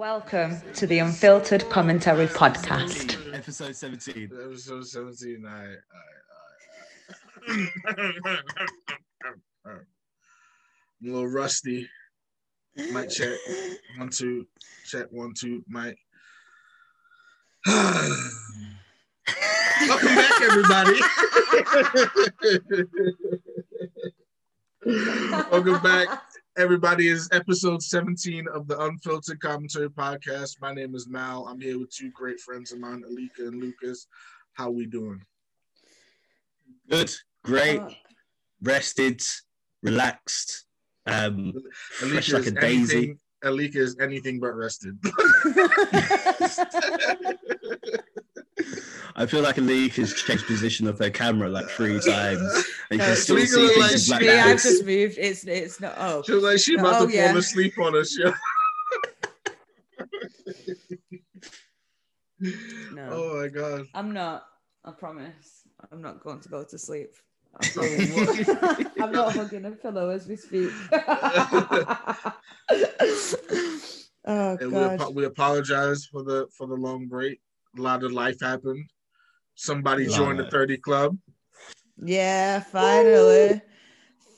Welcome to the Unfiltered Commentary Podcast. Episode 17. Episode 17. All right, all right, all right. I'm a little rusty. Mic check. One, two. Check. One, two. Mic. Welcome back, everybody. Welcome back. Everybody is episode 17 of the Unfiltered Commentary Podcast. My name is Mal. I'm here with two great friends of mine, Alika and Lucas. How we doing? Good, great, rested, relaxed, um, fresh Alika like is a daisy. anything, Alika is anything but rested. I feel like Alika has changed position of her camera like three times. And No, can uh, still see look things like in black she- I've just moved. It's it's not. Oh, she was like she about Oh, to yeah. fall asleep on us. Yeah. no, Oh my god. I'm not. I promise. I'm not going to go to sleep. I'm not hugging a pillow as we speak. oh and we, god. we apologize for the for the long break. A lot of life happened. Somebody Love joined the 30 club. Yeah, finally.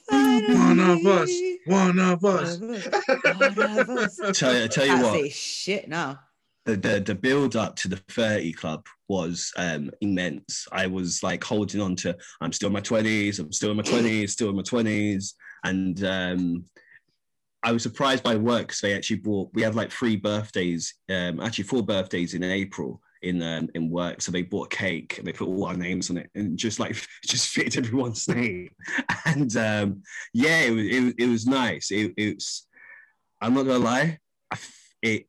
One of us. Finally. One of One us. of us. One of us. Tell you, tell you Can't what, say shit now. the, the the build up to the 30 club was um immense. I was like holding on to I'm still in my 20s, I'm still in my 20s, still in my 20s. And um I was surprised by work because they actually bought we have like three birthdays, um actually four birthdays in April in um, in work. So they bought a cake and they put all our names on it and just like just fit everyone's name. And um yeah, it was it, was- it was nice. It, it was I'm not gonna lie, I f- it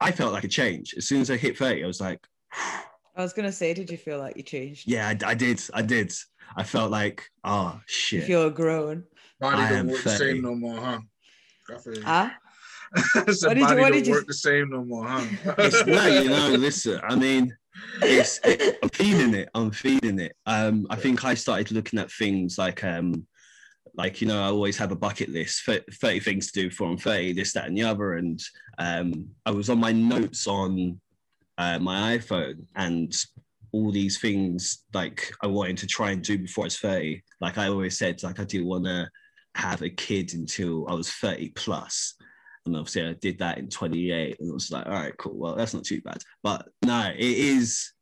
I felt like a change. As soon as I hit 30, I was like, I was gonna say, did you feel like you changed? yeah, I, I did. I did. I felt like, oh, You shit. feel grown. Body I don't am work the 30. same no more, huh? I What did you- body what don't did you- work the same no more, huh? It's, no, you know, listen, I mean, it's, I'm feeling it. I'm feeling it. Um, I think I started looking at things like, um, like you know, I always have a bucket list, thirty things to do before I'm 30, this, that, and the other. And um, I was on my notes on uh, my iPhone and all these things like I wanted to try and do before I was 30. Like I always said, like I didn't want to have a kid until I was 30 plus. And obviously I did that in 28 and I was like, all right, cool. Well, that's not too bad. But no, it is,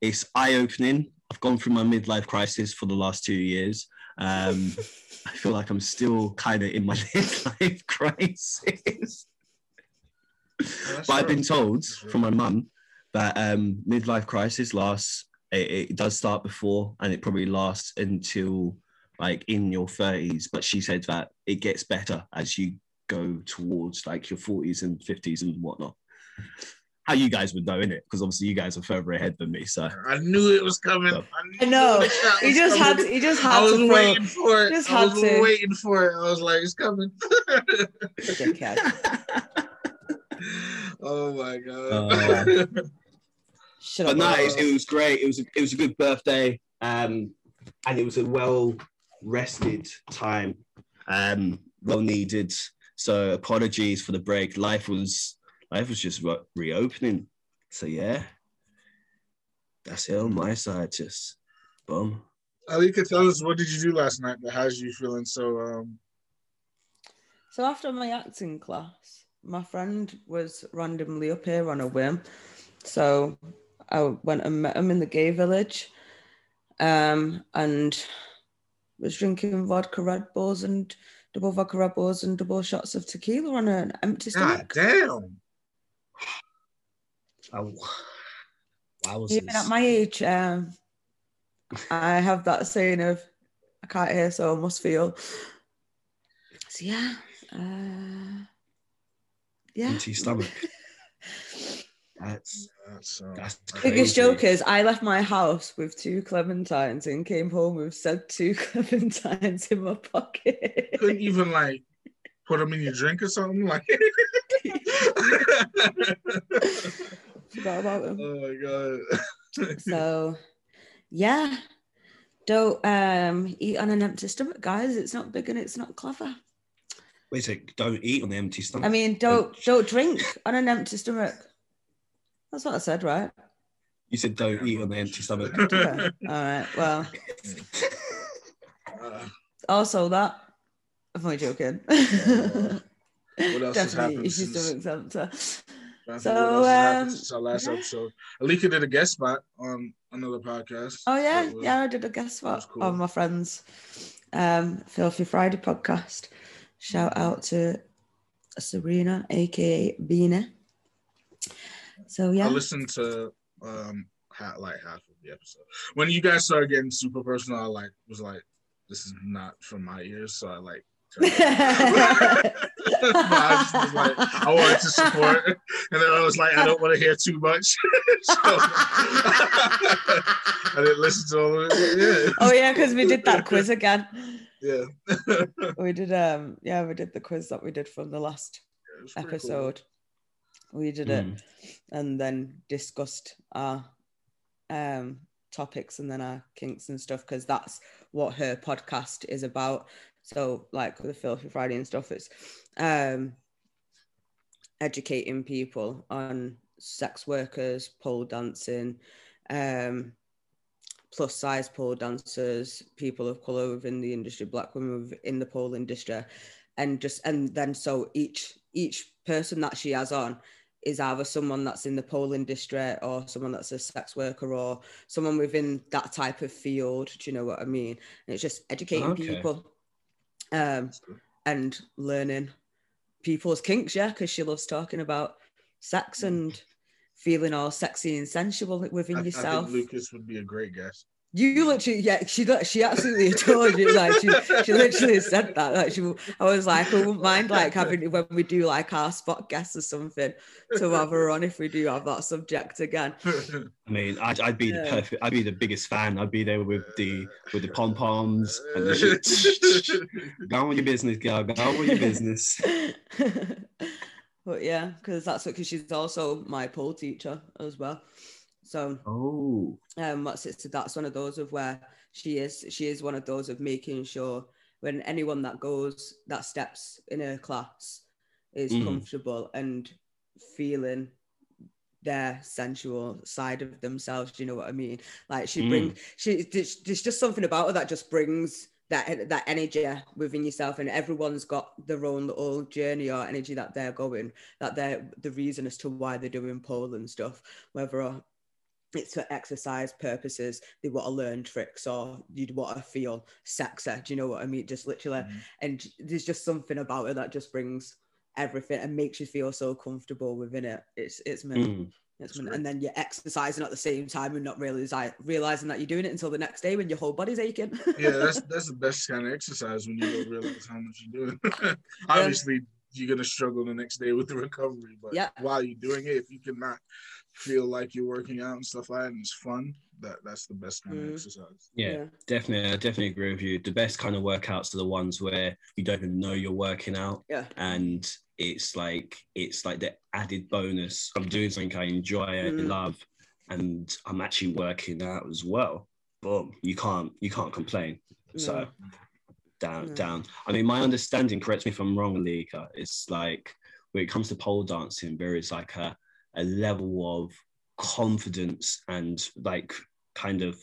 it's eye-opening. I've gone through my midlife crisis for the last two years. Um, I feel like I'm still kind of in my midlife crisis. but I've been told from my mum that um, midlife crisis lasts. It, it does start before, and it probably lasts until like in your thirties. But she said that it gets better as you go towards like your forties and fifties and whatnot. How you guys would know, it Because obviously you guys are further ahead than me. So I knew it was coming. So- I know. the shot He was just had. coming. To, he just I was to throw. waiting for it. just I was had to. waiting for it. I was like, it's coming. Oh my god. Uh, but no, it, it was great. It was a, it was a good birthday, um, and it was a well rested time, um, well needed. So apologies for the break. Life was life was just re- reopening. So yeah, that's it on my side. Just boom. Alika, tell us what did you do last night that has you feeling so um So after my acting class, my friend was randomly up here on a whim. So I went and met him in the gay village um, and was drinking vodka Red Bulls and double vodka Red Bulls and double shots of tequila on an empty stomach. God damn. Oh, wow. Even at my age, um, I have that saying of I can't hear, so I must feel. So yeah, uh, yeah. Empty stomach. That's That's, um, that's Biggest joke is I left my house with two clementines and came home with said two clementines in my pocket. couldn't even like put them in your drink or something like Forgot about them. oh my god So yeah. Don't um eat on an empty stomach, guys. It's not big and it's not clever. Wait a sec, don't eat on the empty stomach. I mean, don't don't drink on an empty stomach. That's what I said, right? you said don't eat on the empty stomach. Okay. All right. Well, Uh, also that. I'm only joking. what else has Definitely, happened if you since- stomach's empty. trying So, what else has happened um, since our last yeah. episode. Alika did a guest spot on another podcast. Oh yeah, That was- yeah. I did a guest spot cool. on my friends' um, Filthy Friday podcast. Shout out to Serena, aka Beanie. So yeah, I listened to um ha- like half of the episode. When you guys started getting super personal, I like was like, this is not from my ears, so I like. turned it off. But I just was like, I wanted to support, and then I was like, I don't want to hear too much, so I didn't listen to all of it. Yeah. oh yeah, because we did that quiz again. Yeah. We did um yeah, we did the quiz that we did from the last was pretty cool. We did it Mm. and then discussed our um topics and then our kinks and stuff because that's what her podcast is about. So like the Filthy Friday and stuff, it's um educating people on sex workers, pole dancing, um plus size pole dancers, people of colour within the industry, black women in the pole industry, and just and then so each each person that she has on is either someone that's in the pole industry or someone that's a sex worker or someone within that type of field. Do you know what I mean? And it's just educating Okay. people um, and learning people's kinks, yeah, because she loves talking about sex and feeling all sexy and sensual within I, I yourself. think Lucas would be a great guest. You literally, yeah, she she absolutely told you, like she, she literally said that. Like she, I was like, I wouldn't mind like having when we do like our spot guests or something to have her on if we do have that subject again. I mean, I'd, I'd be the perfect. I'd be the biggest fan. I'd be there with the with the pom poms and the shit. Go on with your business, girl. Go on with your business. but yeah, because that's what because she's also my pole teacher as well. So Oh, um what's it so that's one of those of where she is she is one of those of making sure when anyone that goes that steps in her class is Mm. comfortable and feeling their sensual side of themselves do you know what i mean like she Mm. brings she there's, there's just something about her that just brings that that energy within yourself and everyone's got their own little journey or energy that they're going that they're the reason as to why they're doing pole and stuff whether or it's for exercise purposes. They want to learn tricks or you'd want to feel sexy. Do you know what I mean? Just literally, Mhm. and there's just something about it that just brings everything and makes you feel so comfortable within it. It's it's mm. It's And then you're exercising at the same time and not realize, realizing that you're doing it until the next day when your whole body's aching. yeah, that's that's the best kind of exercise when you don't realize how much you're doing. Obviously, you're gonna struggle the next day with the recovery, but Yeah. while you're doing it, if you cannot feel like you're working out and stuff like that, and it's fun, that that's the best kind Mm. of exercise. Yeah, definitely. I definitely agree with you. The best kind of workouts are the ones where you don't even know you're working out, yeah. and it's like it's like the added bonus. I'm doing something I enjoy, I Mm. love, and I'm actually working out as well. Boom! You can't you can't complain. So down No. down. I mean, my understanding. Correct me if I'm wrong, Lika. It's like when it comes to pole dancing, there is like a a level of confidence and like kind of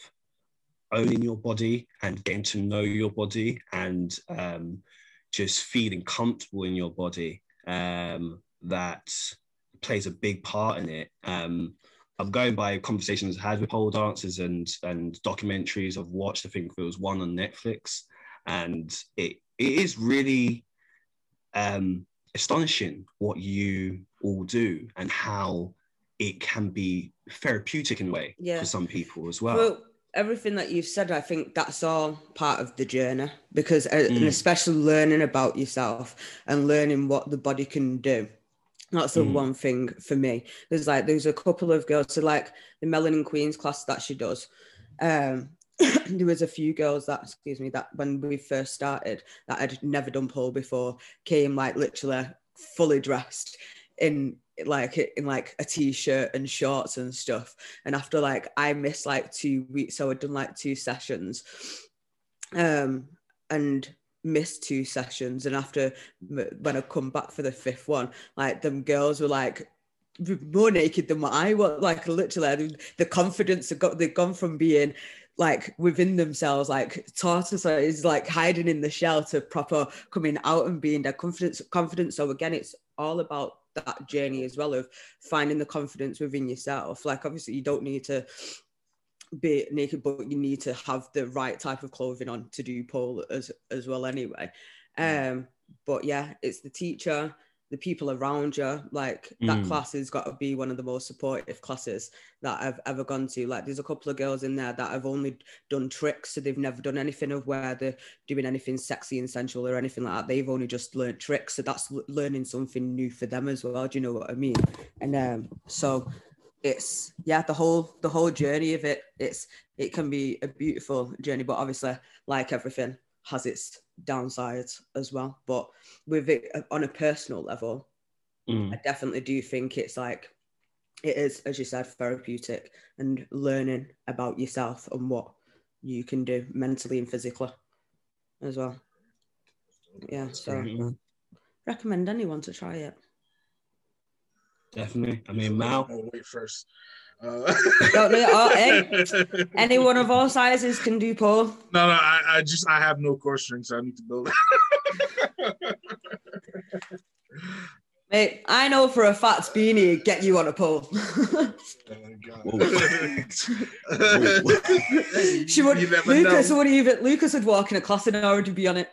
owning your body and getting to know your body and um, just feeling comfortable in your body um, that plays a big part in it. Um, I'm going by conversations I had with pole dancers and and documentaries I've watched. I think there was one on Netflix, and it it is really um, astonishing what you all do and how it can be therapeutic in a way Yeah. for some people as well. Well, everything that you've said, I think that's all part of the journey because, uh, and Mm. especially learning about yourself and learning what the body can do. That's the Mm. one thing for me. There's like there's a couple of girls, so like the Melanin Queens class that she does. Um, there was a few girls that, excuse me, that when we first started that had never done pole before, came like literally fully dressed in like in like a t-shirt and shorts and stuff and after like i missed like two weeks so i'd done like two sessions um and missed two sessions, and after when I come back for the fifth one, like them girls were like more naked than what I was. Like literally, the confidence have got they've gone from being like within themselves, like tortoise is like hiding in the shell to proper coming out and being their confidence. Confidence. So again, it's all about that journey as well of finding the confidence within yourself. Like obviously, you don't need to be naked, but you need to have the right type of clothing on to do pole as as well. Anyway, um, but yeah, it's the teacher the people around you like that Mm. class has got to be one of the most supportive classes that i've ever gone to. Like there's a couple of girls in there that have only done tricks so they've never done anything of where they're doing anything sexy and sensual or anything like that. They've only just learned tricks so that's learning something new for them as well do you know what i mean? And um so it's yeah the whole the whole journey of it it's it can be a beautiful journey but obviously like everything has its downsides as well but with it uh, on a personal level Mm. I definitely do think it's like it is, as you said, therapeutic and learning about yourself and what you can do mentally and physically as well. Yeah, so Great, man. recommend anyone to try it. Definitely. I mean, Mal. Wait first. Uh, Don't do it. Oh, hey. Anyone of all sizes can do pole. No, no, I, I just I have no core strength, so I need to build it. Mate, I know for a fact Beanie get you on a pole. Oh God. She would You never Lucas know. would even Lucas would walk in a class and already be on it.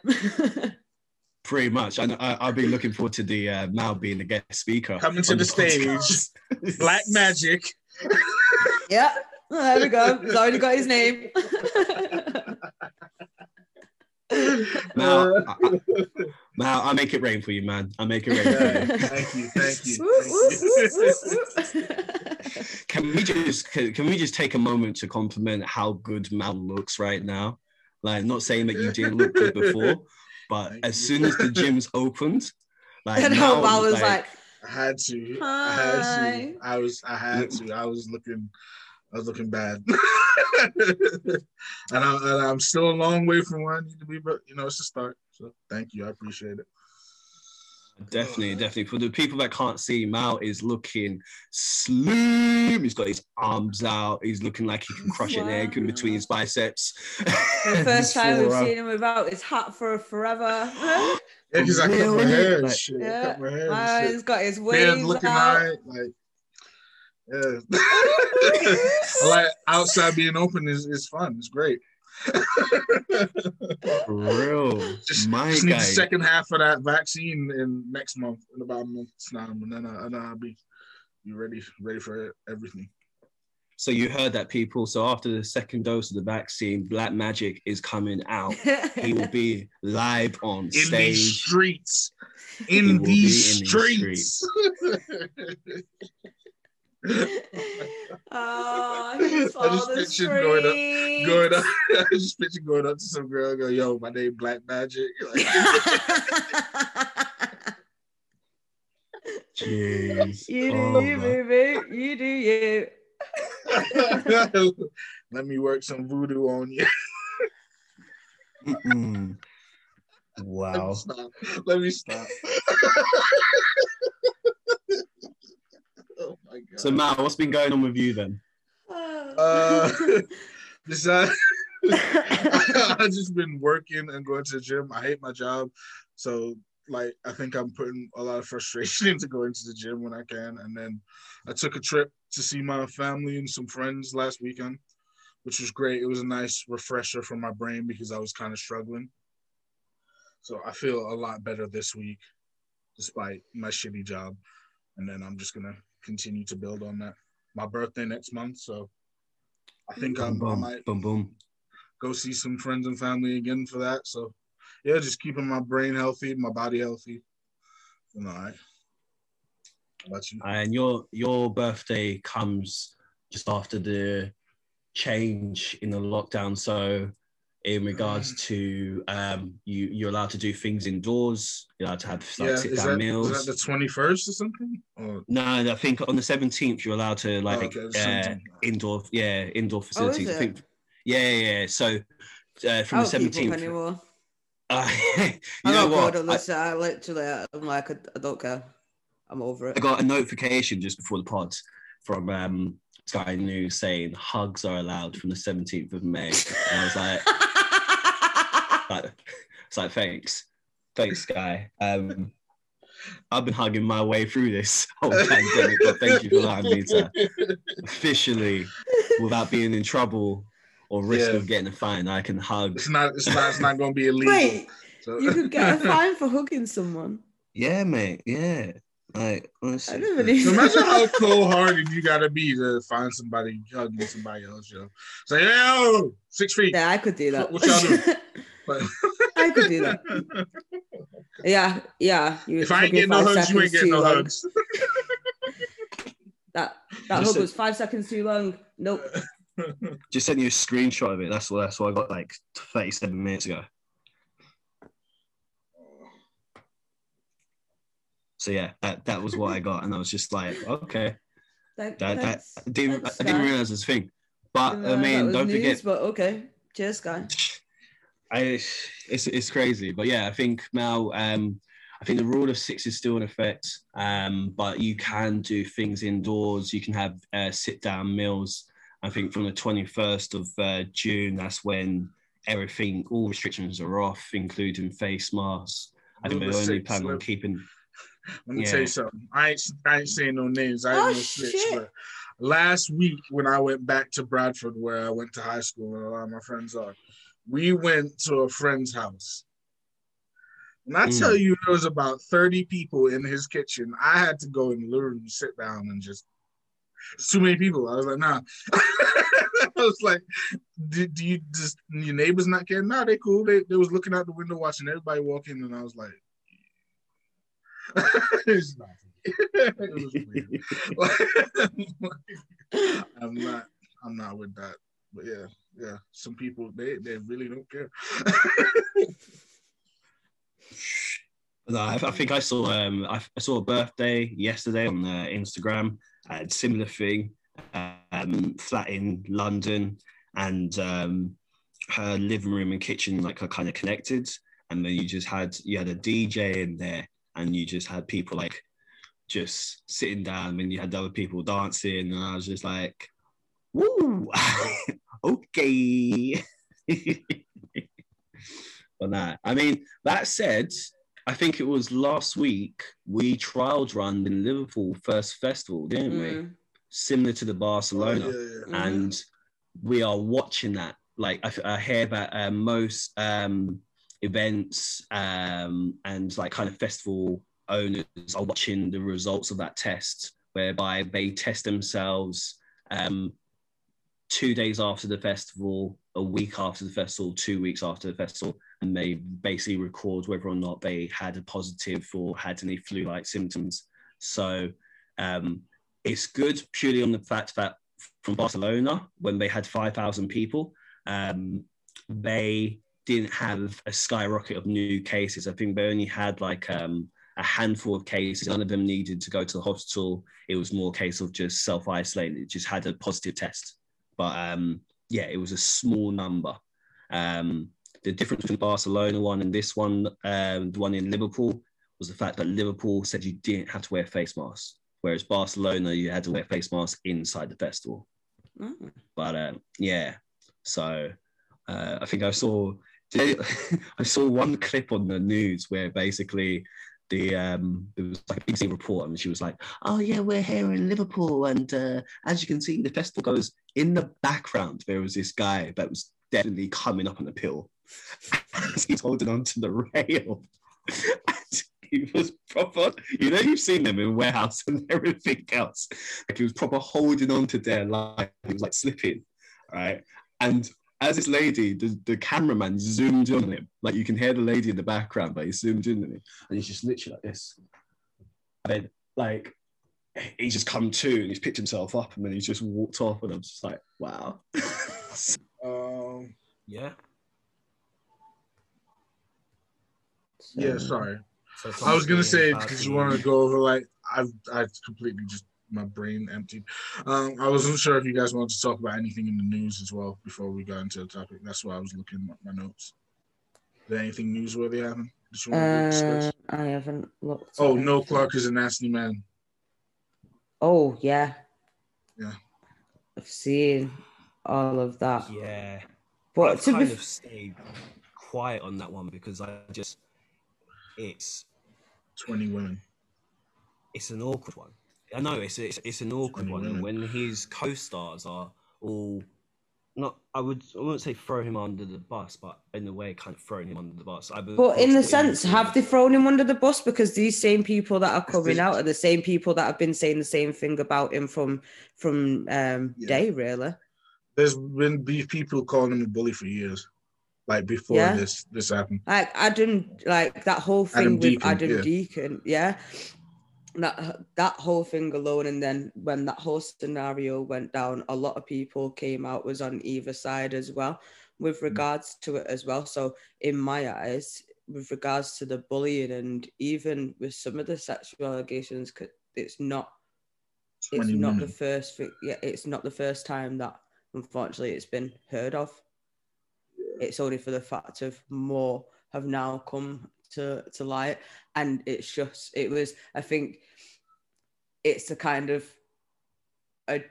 Pretty much. I, I, I've been looking forward to the uh, Mal being the guest speaker. Coming to on the stage, Black Magic. Yeah, there we go. He's already got his name. Mal, I, I- Mal, I make it rain for you, man. I make it rain for you. Thank you, thank you. Whoop, whoop, Thank you. whoop, whoop. Can we just can, can we just take a moment to compliment how good Mal looks right now? Like, not saying that you didn't look good before, but Thank as you. soon as the gyms opened, like, and Mal, how I was like, I had to. I had Hi. to. I was. I had mm. to. I was looking. I was looking bad. and, I, and I'm still a long way from where I need to be, but you know, it's a start. So thank you. I appreciate it. Definitely, definitely. For the people that can't see, Mal is looking slim. He's got his arms out. He's looking like he can crush an egg in between his biceps. the first time we've seen him without his hat for forever. Yeah, because I cut my hair. and Like- shit. I Yeah. cut my hair. and shit. he's got his Beard waves looking out. high, like yeah. Like outside being open is, is fun. It's great. For real. Just, My just need the second half of that vaccine in next month, in about a month's time, and then, I, and then I'll be be ready ready for everything. So you heard that, people. So after the second dose of the vaccine, Black Magic is coming out. He will be live on In these stage. streets, in these be in these streets. oh, he's I just for the pictured going up- going up, I just picture going up to some girl, and go, "Yo, my name Black Magic." Like, Jeez. you do Oh, you, man. baby. You do you. Let me work some voodoo on you. Mm-mm. Let Wow. me stop. Let me stop. So Mal, what's been going on with you then? uh, this, uh, I've just been working and going to the gym. I hate my job, so like I think I'm putting a lot of frustration into going to the gym when I can. And then I took a trip to see my family and some friends last weekend, which was great. It was a nice refresher for my brain because I was kind of struggling. So I feel a lot better this week, despite my shitty job. And then I'm just gonna continue to build on that. My birthday next month, so I think Boom, I'm, I boom, might boom, boom. go see some friends and family again for that. So yeah, just keeping my brain healthy, my body healthy. And all right. You? And your your birthday comes just after the change in the lockdown. So in regards to um you you're allowed to do things indoors, you're allowed to have like yeah, sit down that, meals. is that the 21st or something? Or No, I think on the seventeenth you're allowed to like okay, uh, indoor, yeah, indoor Oh, is facilities. I it? think, yeah, yeah. yeah. So uh, from I'll the seventeenth, anymore. I, you I'm know not what? bored of I. I literally, I'm like, I, I don't care. I'm over it. I got a notification just before the pod from um, Sky News saying hugs are allowed from the 17th of May. And I was like, like it's like thanks, thanks, guy. Um, I've been hugging my way through this whole pandemic, but thank you for allowing me to officially, without being in trouble or risk Yeah. of getting a fine, I can hug. It's not. It's not. It's not going to be illegal. Wait, So- you could get a fine for hugging someone. Yeah, mate. Yeah. Like I honestly. never knew. So imagine how cold hearted you gotta be to find somebody hugging somebody else, yo. Say, yo, six feet. Yeah, I could do that. What y'all do? But I could do that. Yeah, yeah. You if I ain't took me getting no hugs, you ain't getting no long. hugs. That that Just hug was five seconds too long. Nope. Just sent you a screenshot of it. That's what that's what I got like 37 minutes ago. So yeah, that, that was what I got, and I was just like, okay, Thank- that, that. I didn't Thanks, I didn't realize this thing, but Didn't I mean, don't news, forget, But okay, cheers, guy. I it's it's crazy, but yeah, I think now um I think the rule of six is still in effect, um, but you can do things indoors. You can have uh, sit down meals. I think from the 21st of uh, June, that's when everything, all restrictions are off, including face masks. I think Rule we of only six, plan on keeping. Let me Yeah. tell you something. I ain't I ain't saying no names. I ain't Oh, no snitch. shit. But last week when I went back to Bradford, where I went to high school and a lot of my friends are, we went to a friend's house. And I Mm. tell you, there was about 30 people in his kitchen. I had to go and literally sit down and just it's too many people. I was like, nah. I was like, do, do you just your neighbors not care? Nah, they cool. They they was looking out the window watching everybody walk in, and I was like, it's not. it was weird. I'm not. I'm not with that. But yeah, yeah. Some people they they really don't care. No, I, I think I saw um I, I saw a birthday yesterday on uh, Instagram. Had similar thing, um, flat in London, and um, her living room and kitchen like are kind of connected. And then you just had you had a DJ in there, and you just had people like just sitting down, and you had other people dancing, and I was just like, "Woo, okay." but nah, I mean that said. I think it was last week we trialed run in Liverpool first festival, didn't we? Mm. Similar to the Barcelona, Oh, yeah, yeah. And we are watching that. Like I, I hear that uh, most um, events um, and like kind of festival owners are watching the results of that test, whereby they test themselves um, two days after the festival, a week after the festival, two weeks after the festival, and they basically record whether or not they had a positive or had any flu-like symptoms. So um, it's good purely on the fact that from Barcelona, when they had 5,000 people, um, they didn't have a skyrocket of new cases. I think they only had like um, a handful of cases. None of them needed to go to the hospital. It was more a case of just self-isolating. It just had a positive test. But um, yeah, it was a small number. Um, the difference between the Barcelona one and this one, um, the one in Liverpool, was the fact that Liverpool said you didn't have to wear face masks, whereas Barcelona you had to wear face masks inside the festival. Oh. But uh, yeah, so uh, I think I saw I saw one clip on the news where basically the um was like a BBC report and she was like, "Oh yeah, we're here in Liverpool, and uh, as you can see, the festival goes in the background. There was this guy that was definitely coming up on the pill. He's holding on to the rail." He was proper, you know, you've seen them in warehouse and everything else. Like he was proper holding on to their life. He was like slipping, right? And as this lady, the, the cameraman zoomed in on him. Like you can hear the lady in the background, but he zoomed in on him. And he's just literally like this. And then, like, he's just come to and he's picked himself up and then he's just walked off. And I'm just like, wow. Um, yeah. yeah, sorry. So I was gonna say about because you want to go over like I've I completely just my brain emptied. Um, I wasn't sure if you guys wanted to talk about anything in the news as well before we got into the topic. That's why I was looking at my notes. Did anything newsworthy happen? That you want to discuss? Uh, I haven't looked. Oh, no, anything. Clarke is a nasty man. Oh yeah. Yeah. I've seen all of that. Yeah. But I've to kind be of stayed quiet on that one because I just it's 20 women. it's an awkward one. I know it's it's, it's an awkward one, and women. when his co-stars are all not, I would I wouldn't say throw him under the bus, but in a way, kind of throwing him under the bus. I would- But in the sense, have they thrown him under the bus? Because these same people that are coming they- out are the same people that have been saying the same thing about him from from um Yeah. day, really. There's been people calling him a bully for years, like before Yeah. this this happened. Like Adam, like that whole thing Adam with Deacon, Adam yeah. Deacon, yeah. That that whole thing alone, and then when that whole scenario went down, a lot of people came out was on either side as well, with Mm. regards to it as well. So in my eyes, with regards to the bullying and even with some of the sexual allegations, it's not it's 20 not the first yeah it's not the first time that unfortunately it's been heard of it's only for the fact of more have now come to to light and it's just it was i think it's a kind of a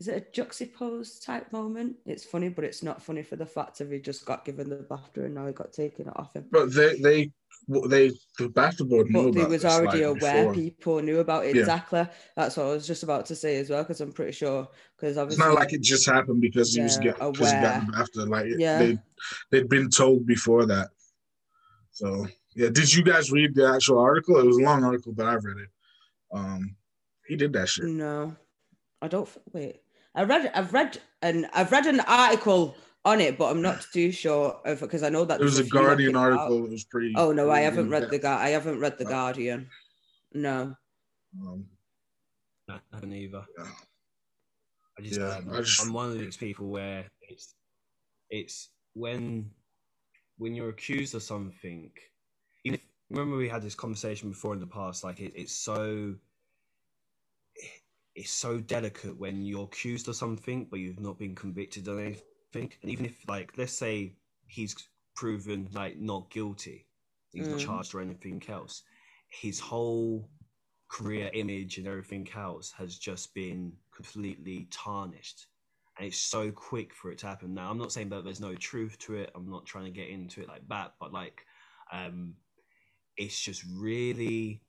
is it a juxtaposed type moment it's funny but it's not funny for the fact of he just got given the BAFTA and now he got taken it off him But they they they the BAFTA board knew but about was already like, aware before. people knew about it Yeah. exactly that's what i was just about to say as well because i'm pretty sure because obviously It's not like it just happened because he was Yeah, getting he got the BAFTA. Like Yeah. they they'd been told before that. So yeah, did you guys read the actual article? It was a long article, but I've read it. Um, he did that shit. No, I don't. Wait, I read. I've read and I've read an article on it, but I'm not too sure of because I know that It was a there's Guardian picked out. article. It was pretty. Oh no, I haven't read the guy. I haven't read the Oh. Guardian. No. Um, I haven't either. Yeah. I just, Yeah, um, I just- I'm one of these people where it's it's when when you're accused of something. Even if, remember we had this conversation before in the past. Like it, it's so it's so delicate when you're accused of something but you've not been convicted of anything. And even if like let's say he's proven like not guilty, he's not Mm. charged or anything else. His whole career image and everything else has just been completely tarnished. And it's so quick for it to happen. Now, I'm not saying that there's no truth to it. I'm not trying to get into it like that, but like, um, it's just really,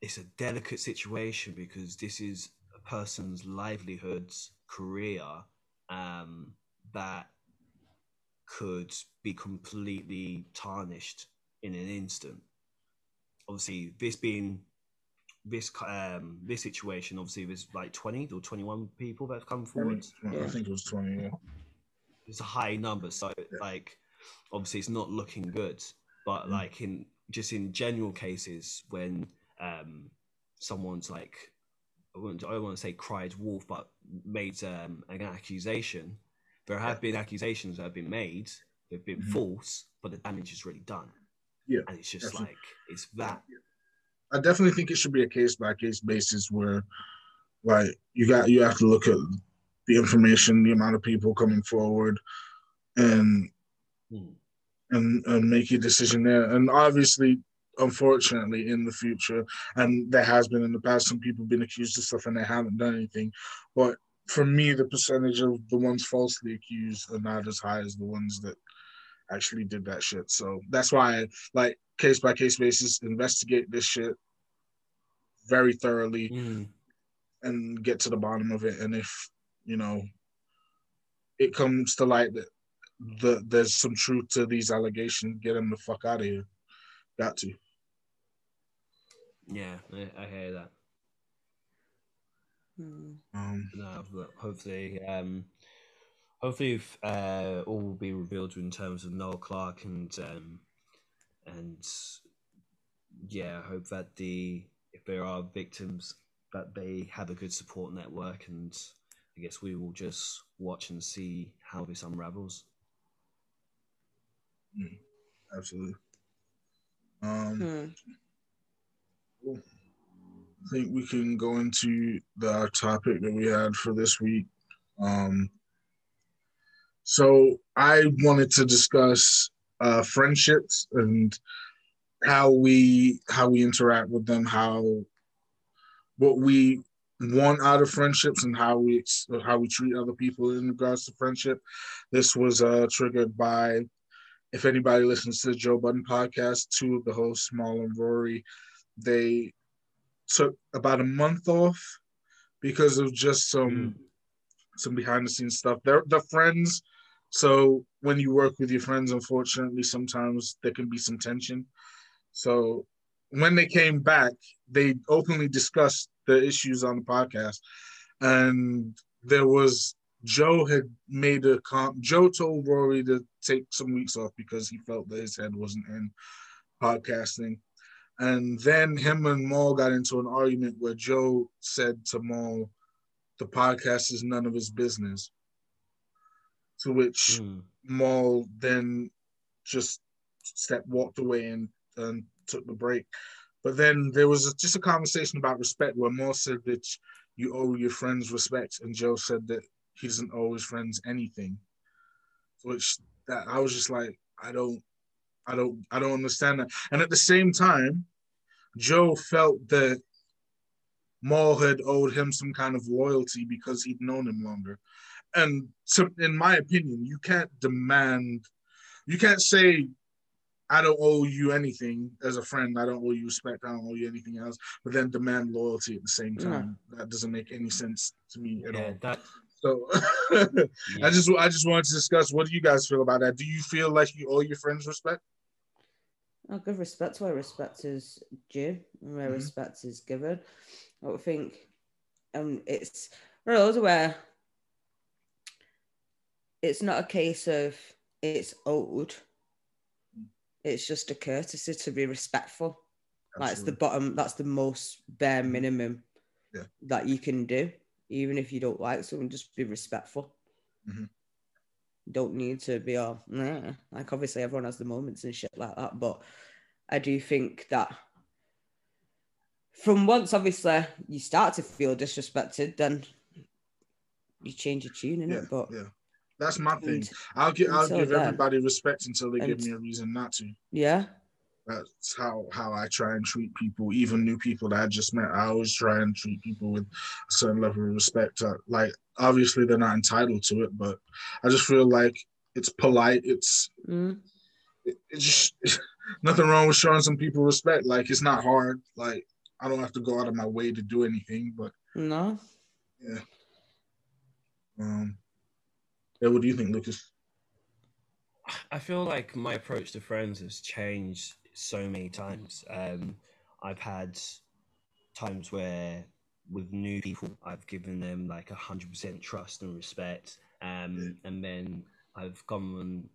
it's a delicate situation because this is a person's livelihoods, career, um, that could be completely tarnished in an instant. Obviously, this being this um this situation, obviously, there's like 20 or 21 people that have come forward. I think it was twenty. Yeah. It's a high number, so like obviously it's not looking good. But Mm. like in just in general cases when um someone's like I wouldn't- I don't want to say cried wolf, but made um, an accusation. There have been accusations that have been made. They've been Mhm. false, but the damage is really done. Yeah, and it's just definitely. like it's that. I definitely think it should be a case by case basis where, like, you got you have to look at the information, the amount of people coming forward, and Hmm. And and make your decision there. And obviously, unfortunately, in the future, and there has been in the past, some people been accused of stuff and they haven't done anything. But for me, the percentage of the ones falsely accused are not as high as the ones that actually did that shit. So that's why, like, case by case basis, investigate this shit very thoroughly Mm. and get to the bottom of it. And if you know it comes to light that the, there's some truth to these allegations, get them the fuck out of here. Got to. Yeah, I, I hear that. Hmm. Um, No, hopefully, um, hopefully, uh, all will be revealed in terms of Noel Clarke and um, and yeah, I hope that the if there are victims that they have a good support network, and I guess we will just watch and see how this unravels. Absolutely. Um, Hmm. cool. I think we can go into the our topic that we had for this week. Um, so I wanted to discuss uh, friendships and how we how we interact with them, how what we want out of friendships and how we how we treat other people in regards to friendship. This was uh, triggered by if anybody listens to the Joe Budden podcast, two of the hosts, Mal and Rory, they took about a month off because of just some mm. some behind the scenes stuff. They're they're friends, so when you work with your friends, unfortunately, sometimes there can be some tension. So when they came back, they openly discussed the issues on the podcast, and there was Joe had made a comp. Joe told Rory to take some weeks off because he felt that his head wasn't in podcasting. And then him and Mal got into an argument where Joe said to Mal, the podcast is none of his business. To which mm. Mal then just stepped, walked away and, and took the break. But then there was a, just a conversation about respect where Mal said that you owe your friends respect, and Joe said that he doesn't owe his friends anything. Which that I was just like, I don't, I don't, I don't understand that. And at the same time, Joe felt that Mal had owed him some kind of loyalty because he'd known him longer. And so, in my opinion, you can't demand, you can't say, I don't owe you anything as a friend. I don't owe you respect. I don't owe you anything else. But then demand loyalty at the same time. Yeah. That doesn't make any sense to me at yeah, all. That so yeah. I just I just wanted to discuss what do you guys feel about that? Do you feel like you owe your friends respect? I'll give respect where respect is due and where mm-hmm. respect is given. I think um it's one of those where it's not a case of it's owed. It's just a courtesy to be respectful. Absolutely. That's the bottom, that's the most bare mm-hmm. minimum yeah. that you can do even if you don't like someone, just be respectful. Mm-hmm. Don't need to be all nah. like obviously everyone has the moments and shit like that, but I do think that from once obviously you start to feel disrespected, then you change your tune in yeah, it. But yeah, that's my thing. I'll give I'll give then, everybody respect until they give me a reason not to. Yeah, that's how how I try and treat people, even new people that I just met. I always try and treat people with a certain level of respect. Uh, like obviously they're not entitled to it, but I just feel like it's polite. It's mm. it, it's just nothing wrong with showing some people respect. Like it's not hard. Like I don't have to go out of my way to do anything. But no, yeah. Um, yeah. What do you think, Lucas? I feel like my approach to friends has changed so many times. Um, I've had times where with new people, I've given them like a hundred percent trust and respect, um, and then I've gone on,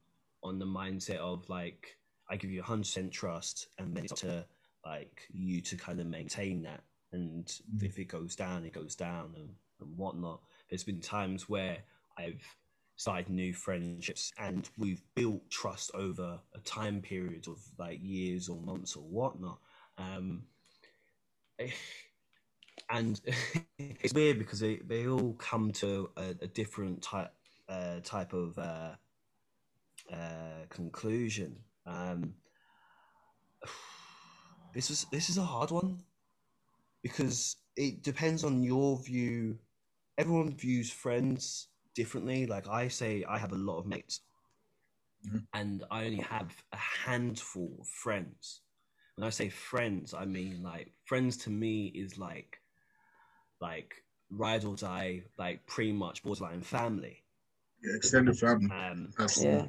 on the mindset of like I give you a hundred percent trust, and then it's up to like you to kind of maintain that. And mm-hmm. if it goes down, it goes down, and, and whatnot. There's been times where I've started new friendships and we've built trust over a time period of like years or months or whatnot. Um, and it's weird because they, they all come to a, a different type uh, type of uh, uh, conclusion. Um, this is this is a hard one because it depends on your view. Everyone views friends differently. Like I say, I have a lot of mates, mm-hmm. and I only have a handful of friends. When I say friends, I mean like friends to me is like, like ride or die, like pretty much borderline family. Yeah, extended family. Um, Yeah.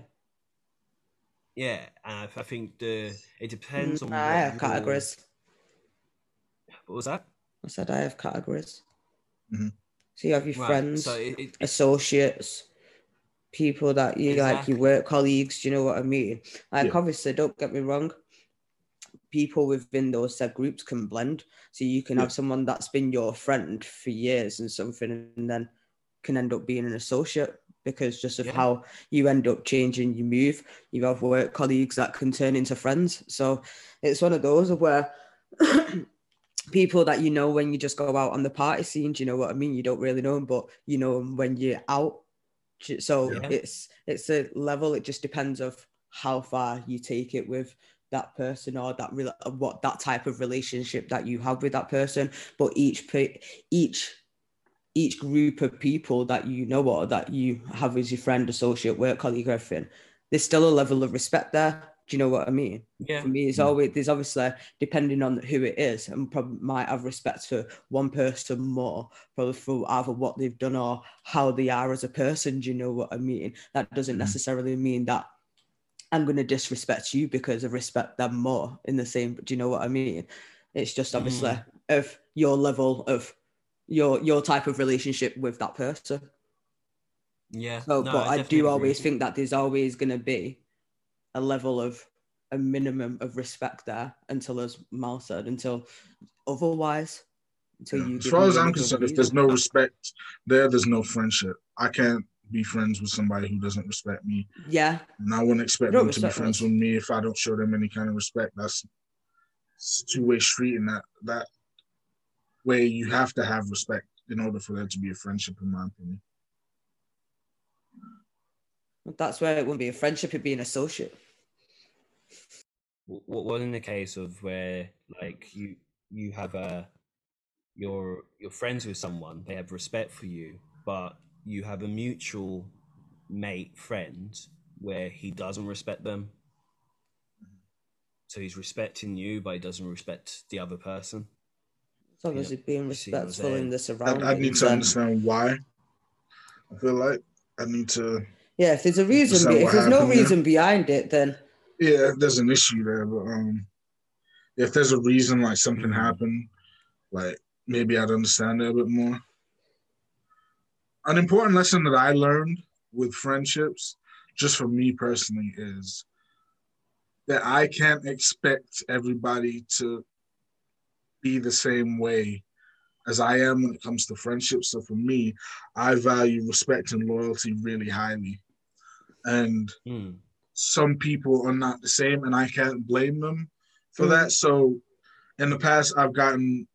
Yeah, and I think the it depends on. I have categories. What was that? I said I have categories. Mm-hmm. So you have your right. friends, so it, it, associates, people that you exactly. like, your work colleagues. Do you know what I mean? Like, yeah. obviously, don't get me wrong. People within those said groups can blend. So you can yeah. have someone that's been your friend for years and something, and then can end up being an associate because just of yeah. how you end up changing you move. You have work colleagues that can turn into friends. So it's one of those where people that you know when you just go out on the party scene. Do you know what I mean? You don't really know them, but you know them when you're out. So yeah. it's it's a level. It just depends of how far you take it with that person or that real uh, what that type of relationship that you have with that person but each each each group of people that you know or that you have as your friend associate work colleague everything there's still a level of respect there do you know what i mean Yeah. for me it's always there's obviously depending on who it is and probably might have respect for one person more probably for either what they've done or how they are as a person do you know what i mean that doesn't Mhm. necessarily mean that i'm going to disrespect you because i respect them more in the same do you know what i mean it's just obviously Mm. of your level of your your type of relationship with that person Yeah. so, No, but I, definitely do agree. always think that there's always going to be a level of a minimum of respect there until, as Mal said, until otherwise, until Yeah. you. As far as I'm concerned, if there's no respect there, there's no friendship. I can't be friends with somebody who doesn't respect me, yeah, and I wouldn't expect them to be friends us. with me if I don't show them any kind of respect. That's it's a two-way street, and that that way you have to have respect in order for there to be a friendship, in my opinion. that's where it wouldn't be a friendship; it'd be an associate. What what in the case of where like you you have a you're you're friends with someone they have respect for you but you have a mutual mate friend where he doesn't respect them so he's respecting you but he doesn't respect the other person It's obviously being you see what I'm respectful in the I, surroundings. I need to and- understand why. I feel like I need to. Yeah, if there's a reason, be- if there's no happened there. reason behind it, then Yeah, there's an issue there, but um, if there's a reason like something Mhm. happened, like maybe I'd understand it a bit more. An important lesson that I learned with friendships, just for me personally, is that I can't expect everybody to be the same way as I am when it comes to friendships. So for me, I value respect and loyalty really highly. And Hmm. Some people are not the same, and I can't blame them for Mhm. that. So, in the past, I've gotten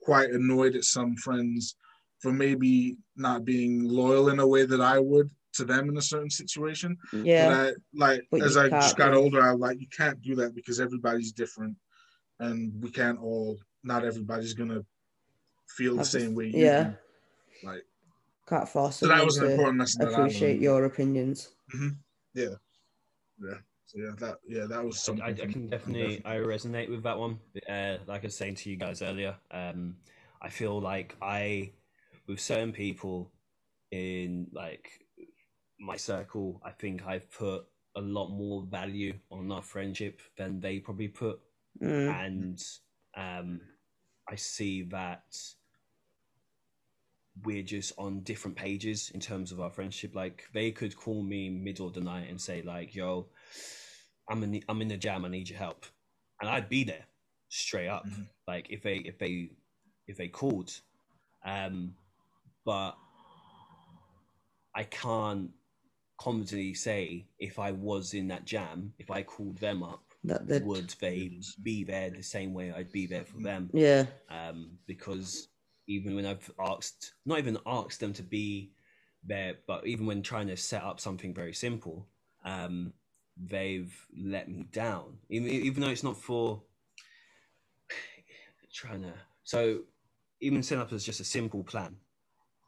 quite annoyed at some friends for maybe not being loyal in a way that I would to them in a certain situation. yeah, But I, like But as I just got be. older, I'm like, you can't do that because everybody's different, and we can't all. Not everybody's gonna feel the the- same way you yeah. do. Like, can't force so that was an important lesson. that I appreciate your opinions. Yeah. So yeah, that yeah, that was something. I, I can definitely I resonate with that one. Uh, like I was saying to you guys earlier, um, I feel like I, with certain people, in like my circle, I think I've put a lot more value on our friendship than they probably put, Mm. and um, I see that we're just on different pages in terms of our friendship. Like they could call me middle of the night and say like, "Yo, I'm in the, I'm in the jam. I need your help," and I'd be there straight up. Mhm. Like if they if they if they called, um, but I can't confidently say if I was in that jam, if I called them up, That that would they be there the same way I'd be there for them? yeah, um, because even when I've asked, not even asked them to be there, but even when trying to set up something very simple, um, they've let me down. Even even though it's not for trying to. So even set up as just a simple plan,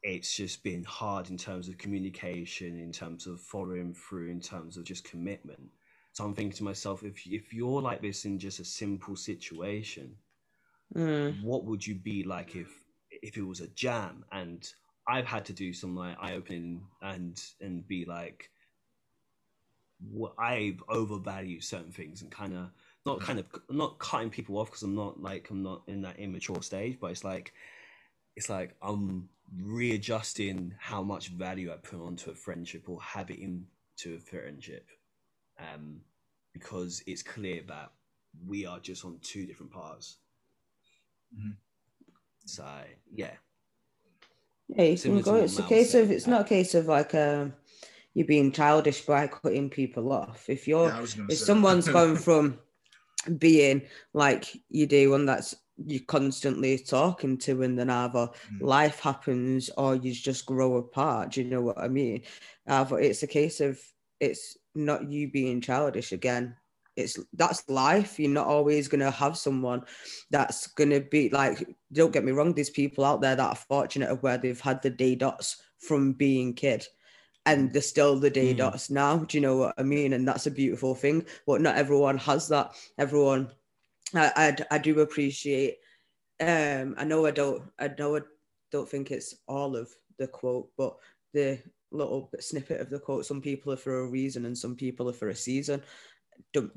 it's just been hard in terms of communication, in terms of following through, in terms of just commitment. So I'm thinking to myself, if if you're like this in just a simple situation, mm. what would you be like if if it was a jam and I've had to do some like eye opening and and be like what I've overvalued certain things and kind of not kind of not cutting people off because I'm not like I'm not in that immature stage, but it's like it's like I'm readjusting how much value I put onto a friendship or have it into a friendship, um, because it's clear that we are just on two different paths. Mhm. So yeah, yeah, you Similar can go. It's a case said, of it's not a case of like um you being childish by cutting people off. If you're Yeah, I was gonna if someone's gone from being like you do and that's you're constantly talking to and then either Mm. life happens or you just grow apart do you know what i mean uh, but it's a case of it's not you being childish again it's that's life. You're not always going to have someone that's going to be like don't get me wrong there's people out there that are fortunate of where they've had the day dots from being kid and they're still the day Mm. dots now. Do you know what i mean? And that's a beautiful thing. But not everyone has that. Everyone i i, I do appreciate um i know i don't i know i don't think it's all of the quote but the little snippet of the quote some people are for a reason and some people are for a season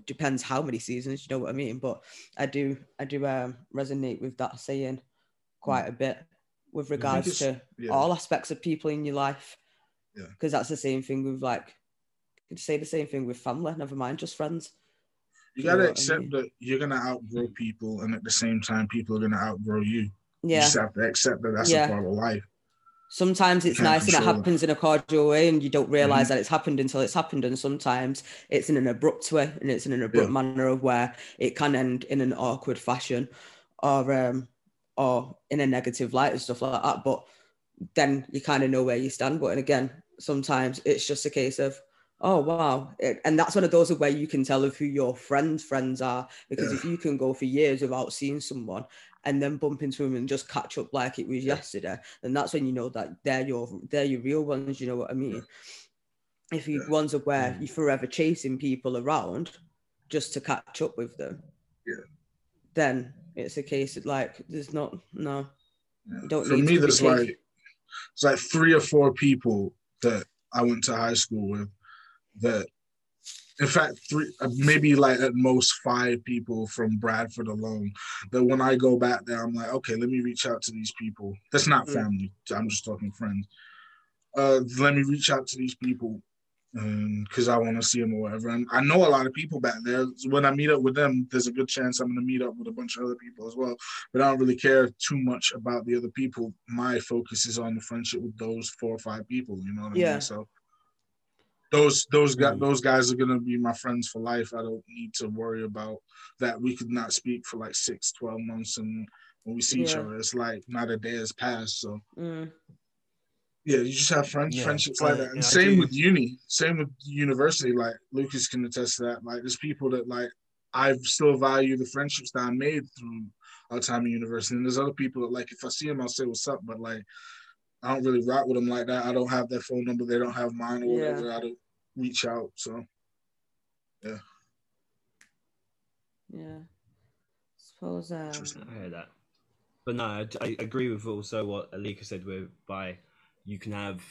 depends how many seasons you know what i mean but i do i do um, resonate with that saying quite a bit with regards to yeah. all aspects of people in your life Yeah. because that's the same thing with like you could say the same thing with family never mind just friends You You gotta what I accept mean? that you're gonna outgrow people, and at the same time, people are gonna outgrow you. You yeah just have to accept that that's Yeah. a part of life. Sometimes it's nice and it it. happens in a cordial way and you don't realize Mhm. that it's happened until it's happened and sometimes it's in an abrupt way and it's in an abrupt Yeah. manner of where it can end in an awkward fashion or um or in a negative light and stuff like that but then you kind of know where you stand but and again sometimes it's just a case of oh wow It- and that's one of those where you can tell of who your friends friends are because Yeah. if you can go for years without seeing someone and then bump into them and just catch up like it was yesterday and that's when you know that they're your they're your real ones you know what i mean if you ones are where Mm. you're forever chasing people around just to catch up with them Yeah. then it's a case of like there's not no. You don't For need me, there's like it's like three or four people that I went to high school with that in fact three uh, maybe like at most five people from bradford alone. That when i go back there i'm like okay let me reach out to these people. That's not Mm. family. I'm just talking friends. Uh let me reach out to these people because i want to see them or whatever. And i know a lot of people back there. So when i meet up with them there's a good chance i'm going to meet up with a bunch of other people as well. But i don't really care too much about the other people. My focus is on the friendship with those four or five people you know what i Yeah. mean so those those guys Mm. those guys are gonna be my friends for life. I don't need to worry about that. We could not speak for like six, 12 months, and when we see each other, it's like not a day has passed. So Mm, yeah, you just have friends, Yeah, friendships like that. And yeah, same with uni, same with university. Like Lucas can attest to that. Like there's people that like I still value the friendships that I made through our time in university. And there's other people that like if I see them, I'll say what's up, but like I don't really rock with them like that. I don't have their phone number. They don't have mine or Yeah. whatever. I don't reach out. So yeah Yeah. suppose um Interesting. I heard that. But no, I, I agree with also what Alika said. Whereby you can have,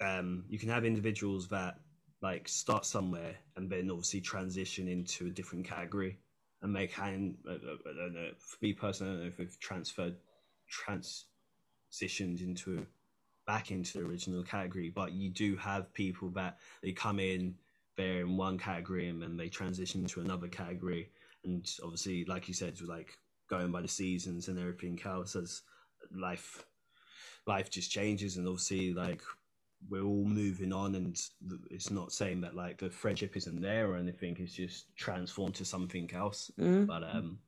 um, you can have individuals that like start somewhere and then obviously transition into a different category and make hand. I, I I don't know. For me personally, I don't know if we've transferred, transitioned into back into the original category, but you do have people that they come in, they're in one category and then they transition to another category. And obviously like you said like going by the seasons and everything else as life life just changes. And obviously like we're all moving on and it's not saying that like the friendship isn't there or anything. It's just transformed to something else. Mm, but um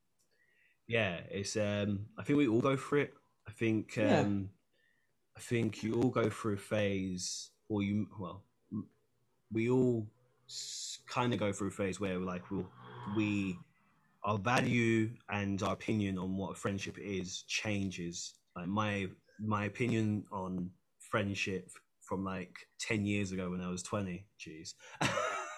yeah it's um i think we all go for it. I think um Yeah. I think you all go through a phase or you well we all kind of go through a phase where like we'll, we our value and our opinion on what a friendship is changes like my my opinion on friendship from like 10 years ago when i was 20 jeez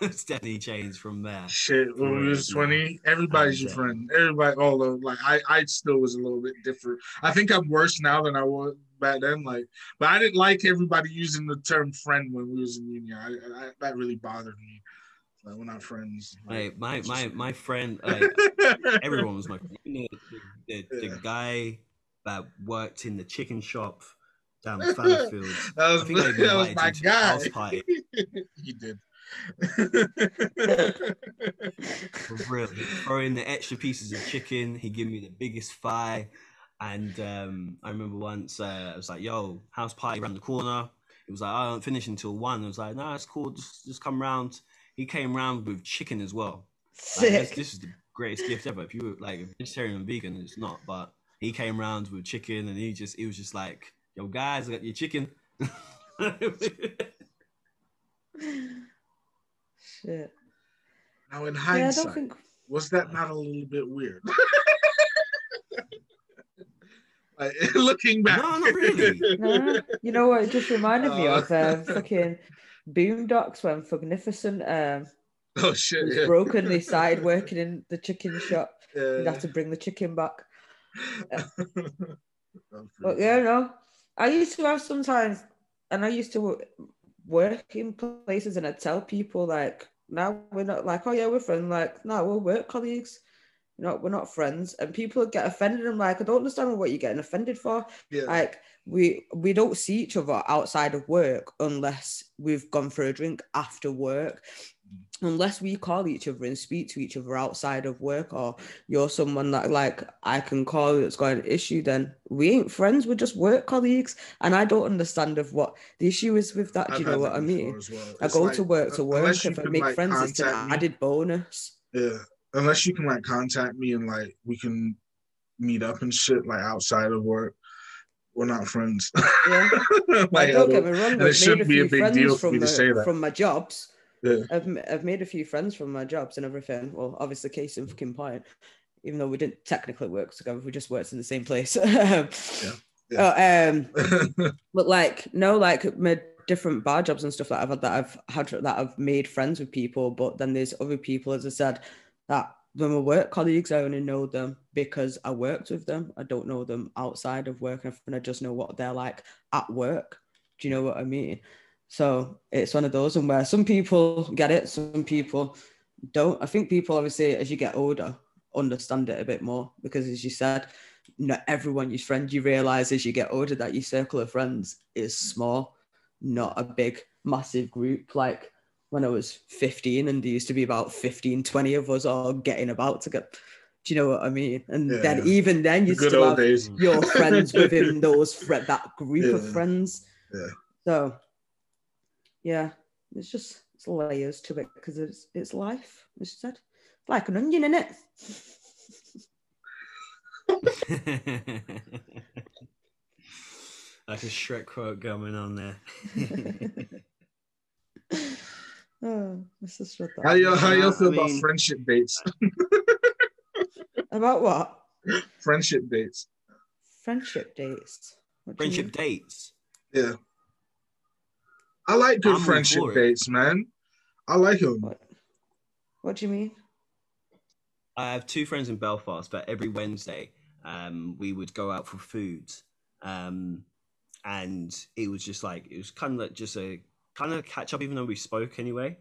it's definitely changed from there shit, when we was 20, everybody's your friend. Everybody, all of like I, I still was a little bit different. I think I'm worse now than I was back then. Like, but I didn't like everybody using the term friend when we was in union. I, I that really bothered me. Like, we're not friends. my Like, my my, just- my friend like everyone was my friend. You know, the, the, the Yeah. guy that worked in the chicken shop down Fallowfield. That was, I think I that was my guy. house party. he did. For real. He'd throw in the extra pieces of chicken. He'd give me the biggest thigh. And um, I remember once uh, I was like, yo, house party around the corner. It was like, I don't finish until one. I was like, no, it's cool. Just, just come round. He came round with chicken as well. Like, this, sick this is the greatest gift ever. If you were like a vegetarian and vegan, it's not. But he came round with chicken and he just, it was just like, yo, guys, I got your chicken. Shit. Now, in Yeah, hindsight, don't think. was that not a little bit weird? like, looking back. No, not really. No, you know what? It just reminded me of um, fucking Boondocks when Thugnificent um, oh shit! was Yeah. broken. They started working in the chicken shop. They'd yeah. have to bring the chicken back. That was pretty But yeah, no. I used to have sometimes, and I used to work in places, and I'd tell people like, "Now we're not like, oh yeah, we're friends." Like, no, we're work colleagues. Know, we're not friends, and people get offended. I'm like, I don't understand what you're getting offended for. yeah. Like, we we don't see each other outside of work unless we've gone for a drink after work. Unless we call each other and speak to each other outside of work, or you're someone that like I can call that's got an issue, then we ain't friends. We're just work colleagues, and I don't understand of what the issue is with that. Do I've you know what I mean? well. I go like, to work to work. If I make like, friends, it's an added bonus. Yeah, unless you can like contact me and like we can meet up and shit like outside of work. We're not friends. Yeah. like, don't get me wrong. and it shouldn't be a big deal for from me to say that. from my jobs. Yeah. I've, I've made a few friends from my jobs and everything. Well, obviously, case in fucking point, even though we didn't technically work together, we just worked in the same place. Oh, um, but like, no, like my different bar jobs and stuff that I've had that I've had that I've made friends with people. But then there's other people, as I said, that when we work colleagues, I only know them because I worked with them. I don't know them outside of work, and I just know what they're like at work. Do you know what I mean? So it's one of those, and where some people get it, some people don't. I think people obviously, as you get older, understand it a bit more because, as you said, not everyone you friend. You realize as you get older that your circle of friends is small, not a big, massive group. Like when I was 15, and there used to be about 15, 20 of us all getting about to get. Do you know what I mean? And Yeah, then yeah. even then, you the still have days. your friends within those fri that group of friends. Yeah. So, yeah, it's just it's layers to it because it's it's life. As you said, like an onion in it. like a Shrek quote going on there. oh, let's just. How y'all, how y'all I feel about mean- friendship dates? About what? friendship dates. Friendship dates. What Friendship dates. Yeah. I like good I'm friendship dates, man. I like them. What? What do you mean? I have two friends in Belfast, but every Wednesday um, we would go out for food, um, and it was just like it was kind of like just a kind of catch up, even though we spoke anyway.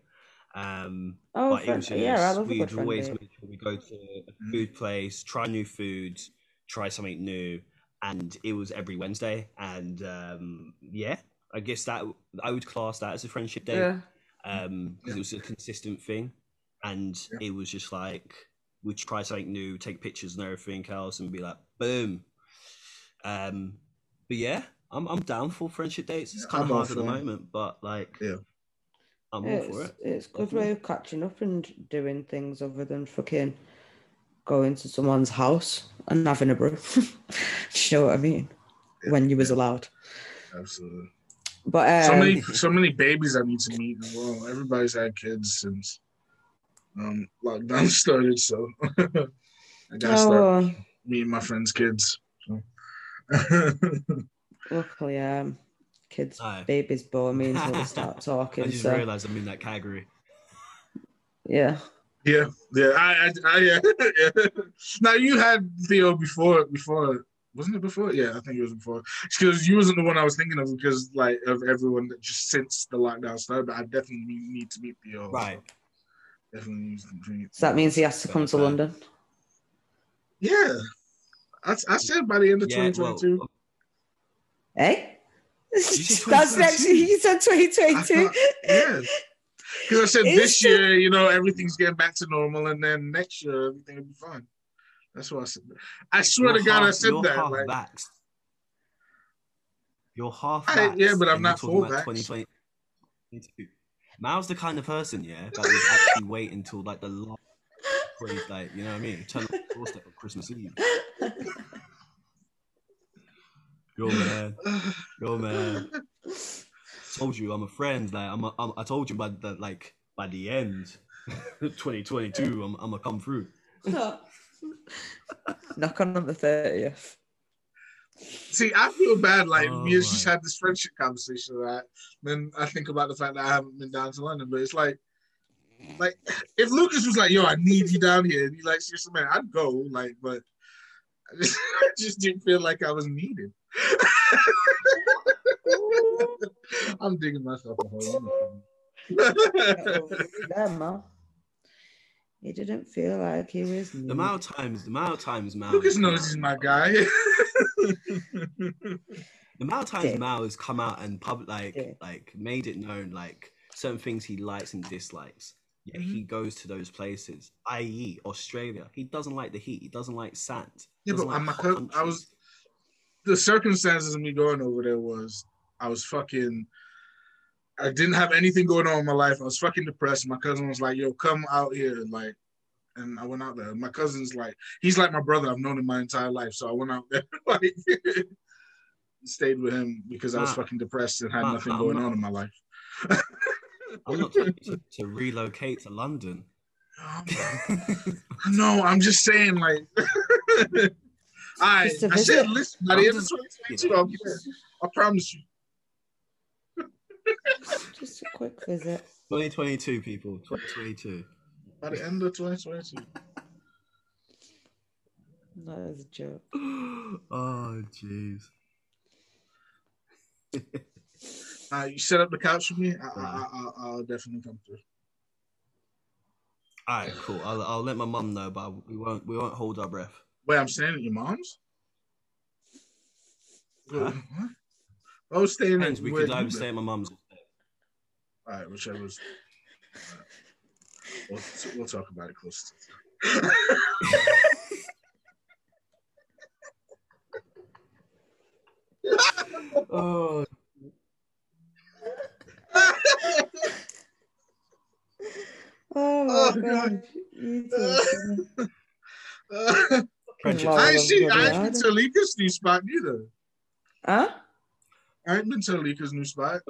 Um, Oh, but it friend- was just, yeah, I love a we'd friend always make sure we go to a food place, try new foods, try something new, and it was every Wednesday. And um, yeah, I guess that I would class that as a friendship date Yeah. um because Yeah. it was a consistent thing and Yeah. it was just like we'd try something new take pictures and everything else and be like boom um but yeah i'm, I'm down for friendship dates it's kind of I'm all hard at the for 'em. moment but like Yeah. i'm all It's, for it it's good Definitely. way of catching up and doing things other than fucking going to someone's house and having a brew. You know what I mean? Yeah, When you was allowed. Absolutely. But um, so many so many babies I need to meet as well. Everybody's had kids since um lockdown started, so I gotta start oh, meeting my friends' kids. So. Luckily, um, kids, Aye. babies bore me until they start talking. i talking. just So realized i'm in that category yeah, yeah, yeah, I, I, I yeah, yeah. Now you had Theo before, before wasn't it before? Yeah, I think it was before. Because you wasn't the one I was thinking of because like of everyone that just since the lockdown started. But I definitely need to meet Theo. right Definitely need to meet. so that means he has to come to London. Yeah, I, I said by the end of yeah 2022. well Eh? That's next. 2022. You said 2022. yeah. Because I said It's this year, you know, everything's getting back to normal, and then next year everything will be fine. That's what I said. I swear you're to God, I half- said you're that. half Like, vaxxed. You're half I- yeah, but I'm not full vaxxed. 2022. Mal's the kind of person, yeah, that would actually wait until like the last like, you know what I mean? Turn up the doorstep on Christmas Eve. Yo man, yo man. told you I'm a friend. Like I'm, a, I'm I told you by the like by the end, 2022, I'm I'm gonna come through. Knock on on the thirtieth. See, I feel bad. Like Oh, we just my. had this friendship conversation, right? Then I think about the fact that I haven't been down to London, but it's like, like if Lucas was like, "Yo, I need you down here," and he like, "Seriously, man, I'd go." Like, but I just, I just didn't feel like I was needed. I'm digging myself a hole. yeah, man. He didn't feel like he was. The amount times, the amount times Mal, Lucas knows he's my guy. the amount times Dick. Mal has come out and public like Dick. like made it known like certain things he likes and dislikes. Yeah, he Mm-hmm. goes to those places, i.e., Australia. He doesn't like the heat. He doesn't like sand. Yeah, but like I'm a co- I was- the circumstances of me going over there was I was fucking I didn't have anything going on in my life. I was fucking depressed. My cousin was like, yo, come out here. Like, and I went out there. My cousin's like, he's like my brother. I've known him my entire life. So I went out there, like stayed with him because I was fucking depressed and had nothing going on in my life. I'm not you to, to relocate to London. no, I'm just saying, like I, Just to I said, visit. listen, by the I'm end of 2022, I'll be. I promise you. Just a quick visit. 2022, people. 2022. By the end of 2022. That is a joke. oh, jeez. Uh, you set up the couch for me. I, I, I, I'll- I'll definitely come through. All right, cool. I'll, I'll let my mum know, but we won't we won't hold our breath. Wait, I'm staying at your mom's. Huh? What? I was staying Depends. at We could either stay at my mom's. All right, whichever's. We'll, we'll talk about it close. to Oh, Oh Oh, my oh, god. You two are funny. Friendship. Lord I ain't of seen. I ain't been to Alika's new spot neither. Huh? I ain't been to Alika's new spot.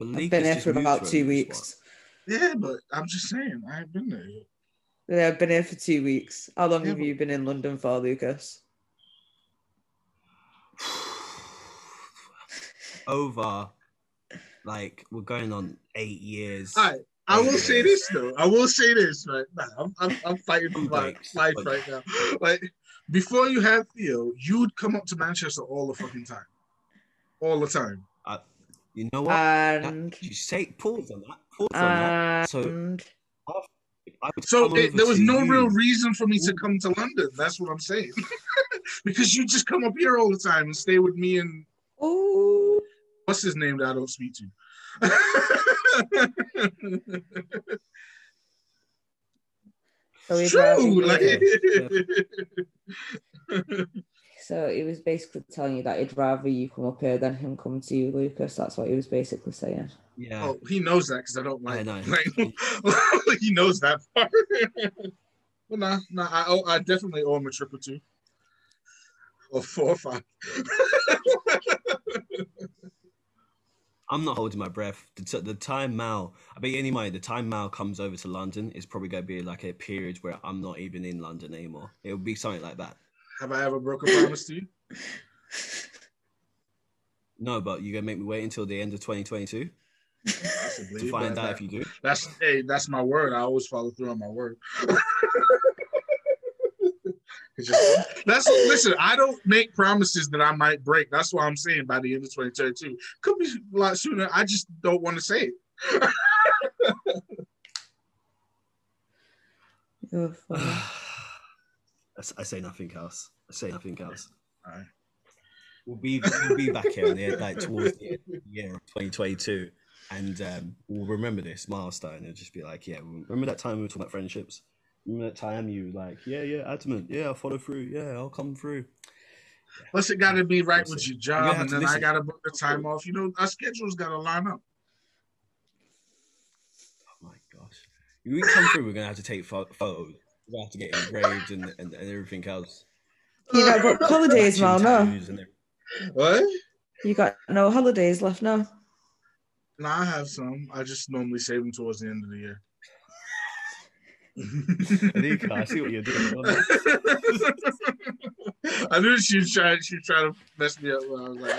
I've been there for about two weeks. Yeah, but I'm just saying, I ain't been there yet. Yeah, I've been here for two weeks. How long Yeah, have you been in London for, Lucas? Over, like we're going on eight years. All right. I will say this though. I will say this, right? Nah, I'm, I'm, I'm fighting for my life right now. Like before you had Theo, you'd come up to Manchester all the fucking time, all the time. You know what? That- And you say pause on that. Pause on that. So and So it, there was no you. real reason for me to come to London. That's what I'm saying. because you just come up here all the time and stay with me and oh, what's his name that I don't speak to. So he'd True. rather Like, So he was basically telling you that he'd rather you come up here than him come to you, Lucas. That's what he was basically saying. Yeah. oh, he knows that because I don't like. I know. like he knows that part. well, nah, nah. I, owe, I definitely owe him a triple two or or four or five. I'm not holding my breath. The, t- the time Mal, I bet any money, the time Mal comes over to London is probably going to be like a period where I'm not even in London anymore. It would be something like that. Have I ever broken a promise to you? No, but you're going to make me wait until the end of 2022 Possibly, to find out that- if you do. That's hey, that's my word. I always follow through on my word. It's just- that's listen. I don't make promises that I might break. That's why I'm saying by the end of 2022. Could be a lot sooner. I just don't want to say it. You're funny. I s- I say nothing else. I say nothing else. Alright. We'll be we'll be back here in the, like towards the end of the year of 2022, and um, we'll remember this milestone and just be like, yeah, remember that time we were talking about friendships? Remember that time you like, yeah, yeah, adamant, yeah, I'll follow through, yeah, I'll come through. Plus, it got to be right with your job, have and to then I got to book the time off. You know, our schedules got to line up. Oh my gosh, if we come through, we're gonna have to take photos. We're gonna have to get engraved and, and, and everything else. You got booked holidays, Mal, no? tattoos and everything. What? You got no holidays left now. No, I have some. I just normally save them towards the end of the year. Alika, I see what you're doing. I knew she was trying. She was trying to mess me up. When I was like,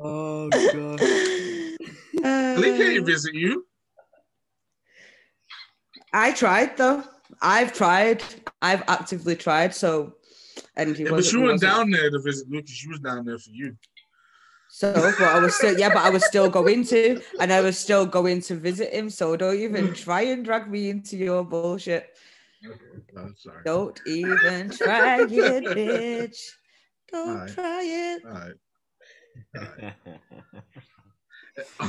Oh, oh god. Lee can't visit you. I tried though. I've tried. I've actively tried. So, and he Yeah, but wasn't- you weren't down there to visit Lucas. She was down there for you. So, but I was still, yeah, but I was still going to, and I was still going to visit him. So don't even try and drag me into your bullshit. Okay, I'm sorry. Don't even try it, bitch. Don't Alright. try it. All right.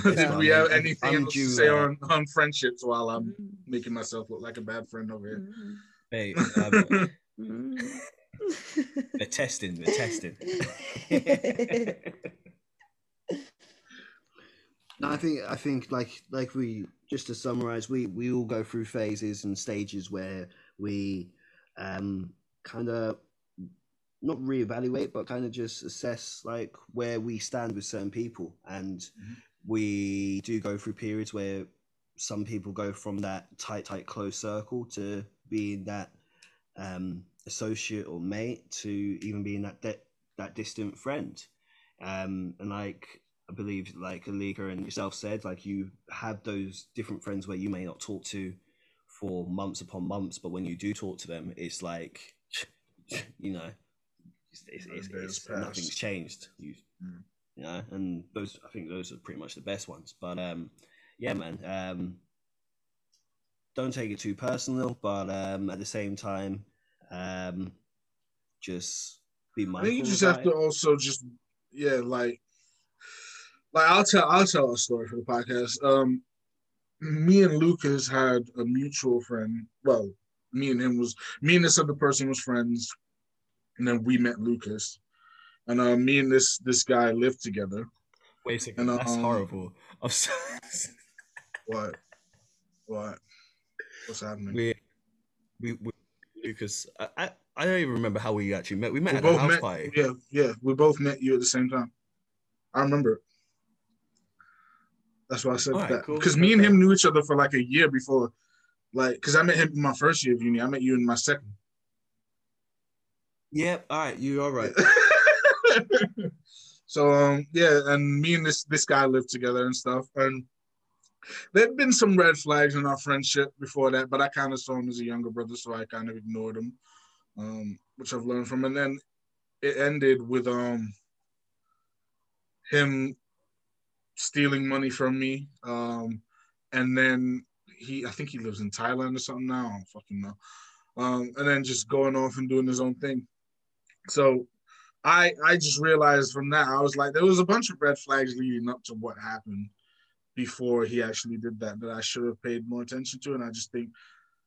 It's Did fine. we have anything else to say on, on friendships while I'm making myself look like a bad friend over here? Hey, um, Mm. they're testing. They're testing. No, I think I think like like we just to summarize, we we all go through phases and stages where we um kind of not reevaluate, but kind of just assess like where we stand with certain people, and Mhm. we do go through periods where some people go from that tight, tight, close circle to being that um, associate or mate to even being that de- that distant friend, um, and like I believe like Alika and yourself said, like you have those different friends where you may not talk to for months upon months, but when you do talk to them, it's like, you know, it's, it's, it's, Days it's- pass. nothing's changed. You, Mm. you know, and those I think those are pretty much the best ones. But um, yeah, man, um, don't take it too personal, but um, at the same time, um, just be I mindful. think you just have to also just yeah, like like I'll tell I'll tell a story for the podcast. Um me and Lucas had a mutual friend. Well, me and him was me and this other person was friends, and then we met Lucas. And uh, me and this this guy lived together. Wait a second. And, That's um, horrible. I'm so, What? What? What's happening? we, we, we, Lucas. I, I, I don't even remember how we actually met. We met We at a house met. party. Yeah, yeah. We both met you at the same time. I remember it. That's why I said Alright, that cool. because me and him knew each other for like a year before, like because I met him in my first year of uni. I met you in my second. Yep. All right. You are right. so um yeah, and me and this this guy lived together and stuff, and there'd been some red flags in our friendship before that, but I kind of saw him as a younger brother, so I kind of ignored him, um, which I've learned from. And then it ended with um him stealing money from me, um, and then he I think he lives in Thailand or something now. I don't fucking know. Um, and then just going off and doing his own thing. So I I just realized from that I was like there was a bunch of red flags leading up to what happened before he actually did that that I should have paid more attention to and I just think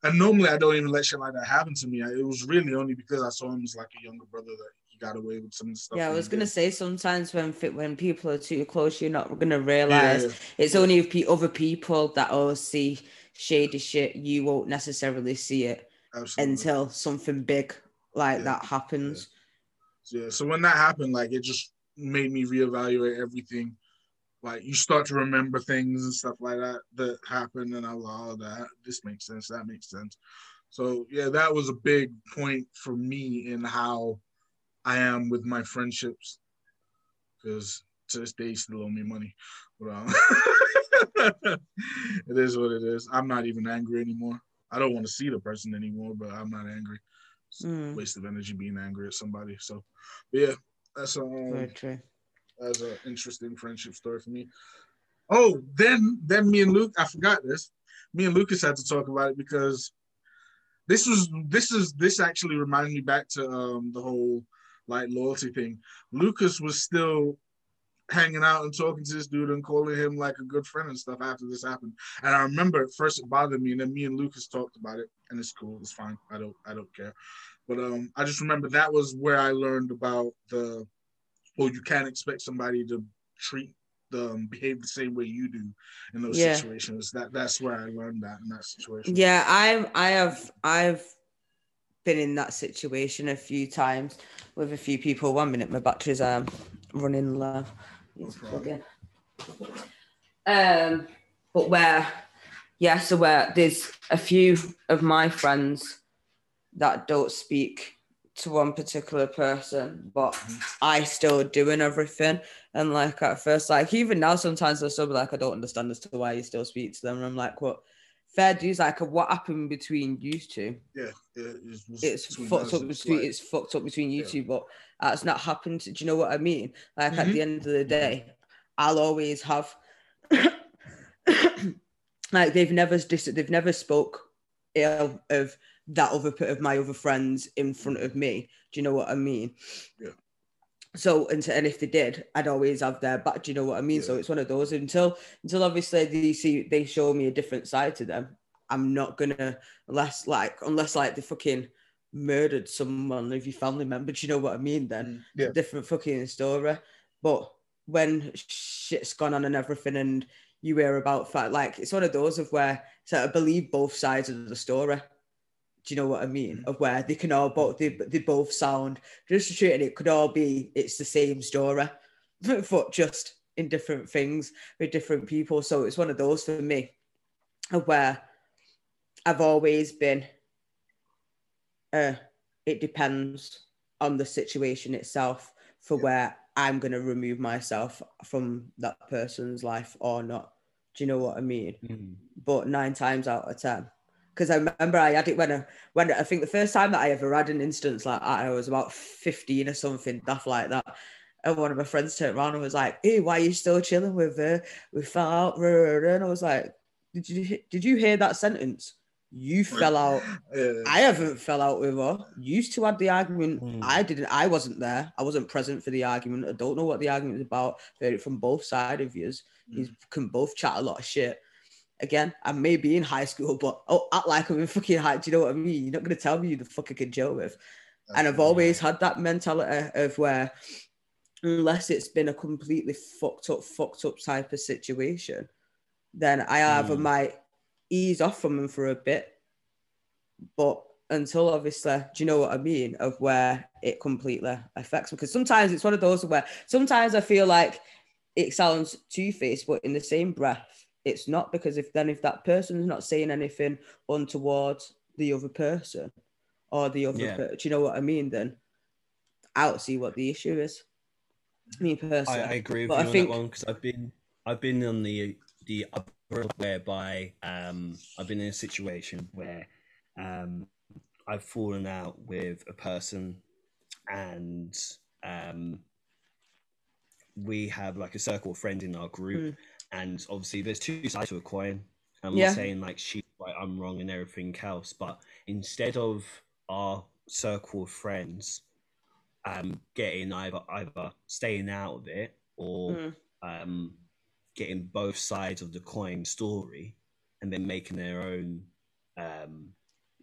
and normally I don't even let shit like that happen to me. I, it was really only because I saw him as like a younger brother that got away with some stuff. Yeah, I was gonna did. say sometimes when when people are too close, you're not gonna realize yeah. it's only other people that all see shady shit, you won't necessarily see it absolutely. until something big like Yeah, that happens. Yeah. So when that happened, like it just made me reevaluate everything. Like you start to remember things and stuff like that that happened, and I was like, oh, that this makes sense. That makes sense. So yeah, that was a big point for me in how I am with my friendships, because to this day, still owe me money. But um, it is what it is. I'm not even angry anymore. I don't want to see the person anymore, but I'm not angry. It's a Mm. waste of energy being angry at somebody. So, but yeah, that's um, true. that's an interesting friendship story for me. Oh, then then me and Luke, I forgot this. Me and Lucas had to talk about it because this was this is this actually reminded me back to um the whole like loyalty thing. Lucas was still hanging out and talking to this dude and calling him like a good friend and stuff after this happened. And I remember at first it bothered me, and then me and Lucas talked about it, and it's cool, it's fine. I don't I don't care. But um I just remember that was where I learned about the well, you can't expect somebody to treat um, behave the same way you do in those Yeah. situations. That that's where I learned that in that situation. Yeah, I'm. I have. I've been in that situation a few times with a few people. One minute, my battery's um running low. Um, but where, yeah, so where there's a few of my friends that don't speak to one particular person, but I still doing everything. And like at first, like even now, sometimes I'll still be like, I don't understand as to why you still speak to them. And I'm like, what? Fair dues, like what happened between you two? Yeah, yeah. It's, It's between fucked up between like- it's fucked up between you Yeah. two, but that's not happened. Do you know what I mean? Like at Mhm. the end of the day, I'll always have like they've never dis- they've never spoke ill of that other of my other friends in front of me. Do you know what I mean? Yeah. So and, and if they did, I'd always have their back. Do you know what I mean? So it's one of those until until obviously they see they show me a different side to them. I'm not gonna unless like unless like they fucking murdered someone of your family member. Do you know what I mean? Then mm, Yeah. different fucking story. But when shit's gone on and everything, and you hear about fact, like it's one of those of where so I believe both sides of the story. Do you know what I mean? Of where they can all both they, they both sound just to treat it, could all be it's the same story, but just in different things with different people. So it's one of those for me, of where I've always been. Uh, it depends on the situation itself for Yeah. where I'm going to remove myself from that person's life or not. Do you know what I mean? Mm. But nine times out of ten, because I remember I had it when I when I think the first time that I ever had an instance like that, I was about fifteen or something, stuff like that. And one of my friends turned around and was like, "Hey, why are you still chilling with her? We fell out." rah, rah, rah." And I was like, "Did you did you hear that sentence? You fell out." Yeah. I haven't fell out with her. Used to had the argument. Hmm. I didn't. I wasn't there. I wasn't present for the argument. I don't know what the argument was about. Heard it from both sides of yous. You can both chat a lot of shit. Again, I may be in high school, but oh, act like I'm in fucking high. Do you know what I mean? You're not gonna tell me who the fuck I can chill with. And I've always had that mentality of where, unless it's been a completely fucked up, fucked up type of situation, then I either Mm. might ease off from them for a bit, but until obviously, do you know what I mean? Of where it completely affects me. Because sometimes it's one of those where sometimes I feel like it sounds two faced, but in the same breath, it's not because if then if that person's not saying anything untoward the other person or the other, Yeah. per- do you know what I mean? Then I don't see what the issue is. Me personally, I, I agree with But you I on think- that one because I've been I've been on the the other whereby um I've been in a situation where um I've fallen out with a person and um we have like a circle of friends in our group and obviously there's two sides to a coin. I'm Yeah. not saying like she's right, I'm wrong and everything else, but instead of our circle of friends um getting either either staying out of it or Mm. um getting both sides of the coin story and then making their own um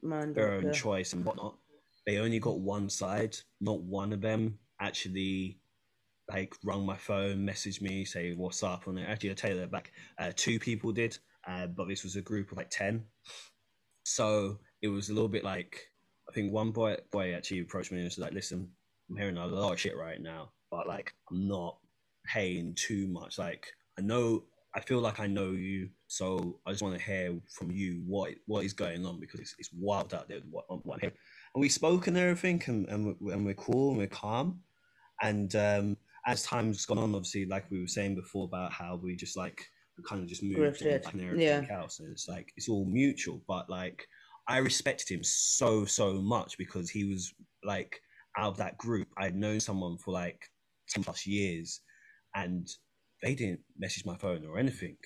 Mind their own yeah. choice and whatnot. They only got one side. Not one of them actually like rung my phone, messaged me, say what's up and. Actually, I you that back. Uh, two people did, uh, but this was a group of like ten. So it was a little bit like I think one boy boy actually approached me and was like, "Listen, I'm hearing a lot of shit right now, but like I'm not paying too much. Like I know, I feel like I know you, so I just want to hear from you what what is going on because it's, it's wild out there. What, what. And we spoke and everything, and and we're, and we're cool and we're calm. And um, as time's gone on, obviously, like we were saying before about how we just like we kind of just moved Drifted, on and everything yeah. else, and it's like it's all mutual. But like I respected him so so much because he was like out of that group. I'd known someone for like ten plus years, and they didn't message my phone or anything.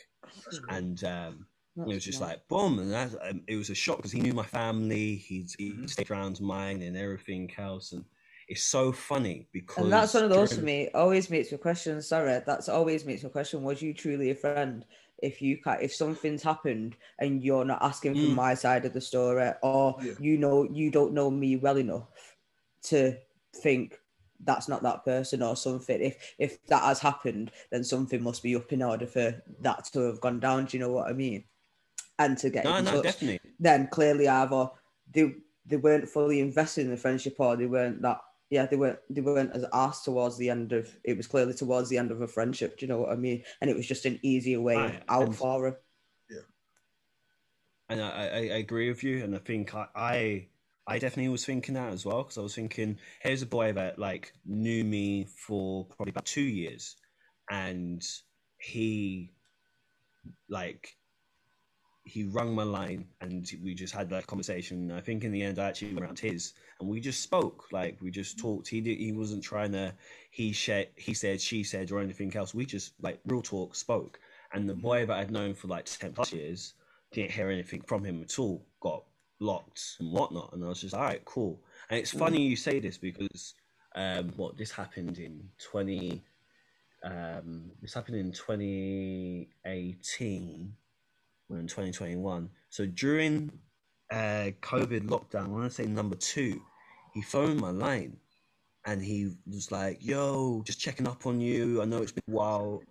And um, it was just like boom, and that, um, it was a shock because he knew my family. He'd, he'd Mhm. stayed around mine and everything else, and it's so funny because And that's one of those for me. Always makes me question. Sorry, that's always makes me question. Was you truly a friend? If you can, if something's happened and you're not asking Mm. from my side of the story, or Yeah. you know you don't know me well enough to think that's not that person or something. If if that has happened, then something must be up in order for that to have gone down. Do you know what I mean? And to get No, in no, touch definitely. then clearly either they they weren't fully invested in the friendship or they weren't that yeah they weren't they weren't as asked towards the end of it was clearly towards the end of a friendship do you know what i mean and it was just an easier way Right, out and- for him Yeah, and I, I, I agree with you. And I think I, I, I definitely was thinking that as well because I was thinking, here's a boy that like knew me for probably about two years, and he, like, he rung my line, and we just had that conversation. I think in the end, I actually went around his, and we just spoke. Like we just talked. He did. He wasn't trying to. He said. He said. She said, or anything else. We just like real talk spoke. And the boy that I'd known for like ten plus years didn't hear anything from him at all. Got blocked and whatnot, and I was just all right, cool. And it's funny you say this because um, what this happened in twenty. Um, this happened in twenty eighteen. We're in twenty twenty one. So during uh, COVID lockdown, I want to say number two, he phoned my line, and he was like, "Yo, just checking up on you. I know it's been a while.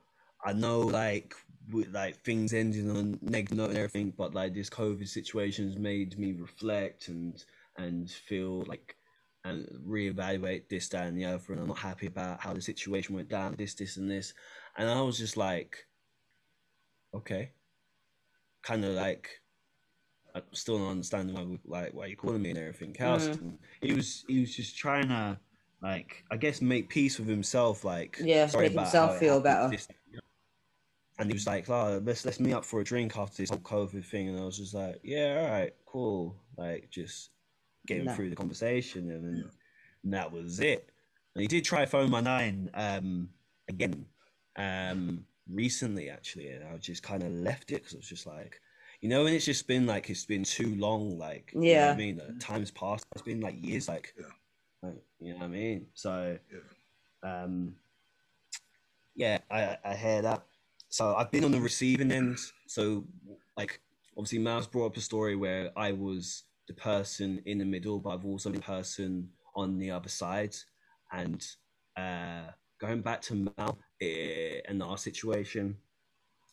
I know like with like things ending on negative note and everything, but like this COVID situation has made me reflect and and feel like and reevaluate this, that, and the other. And I'm not happy about how the situation went down, this, this, and this. And I was just like, okay, kind of like. I'm still not understanding why, like, why you calling me and everything else. Mm. And he was, he was just trying to, like, I guess, make peace with himself. Like, Yeah, make himself feel better. this, you know. And he was like, "Oh, let's let's meet up for a drink after this whole COVID thing." And I was just like, "Yeah, all right, cool." Like just getting Nah. through the conversation, and, then and that was it. And he did try phone my nine um, again um, recently, actually, and I just kind of left it because I was just like, you know, and it's just been like it's been too long. Like, you know what Yeah. I mean, Uh, time's passed. It's been like years. Like, Yeah. like, you know what I mean. So, Yeah. um, yeah, I I hear that. So I've been on the receiving end. So like obviously Miles brought up a story where I was the person in the middle, but I've also been the person on the other side. And uh going back to Mal eh, and our situation,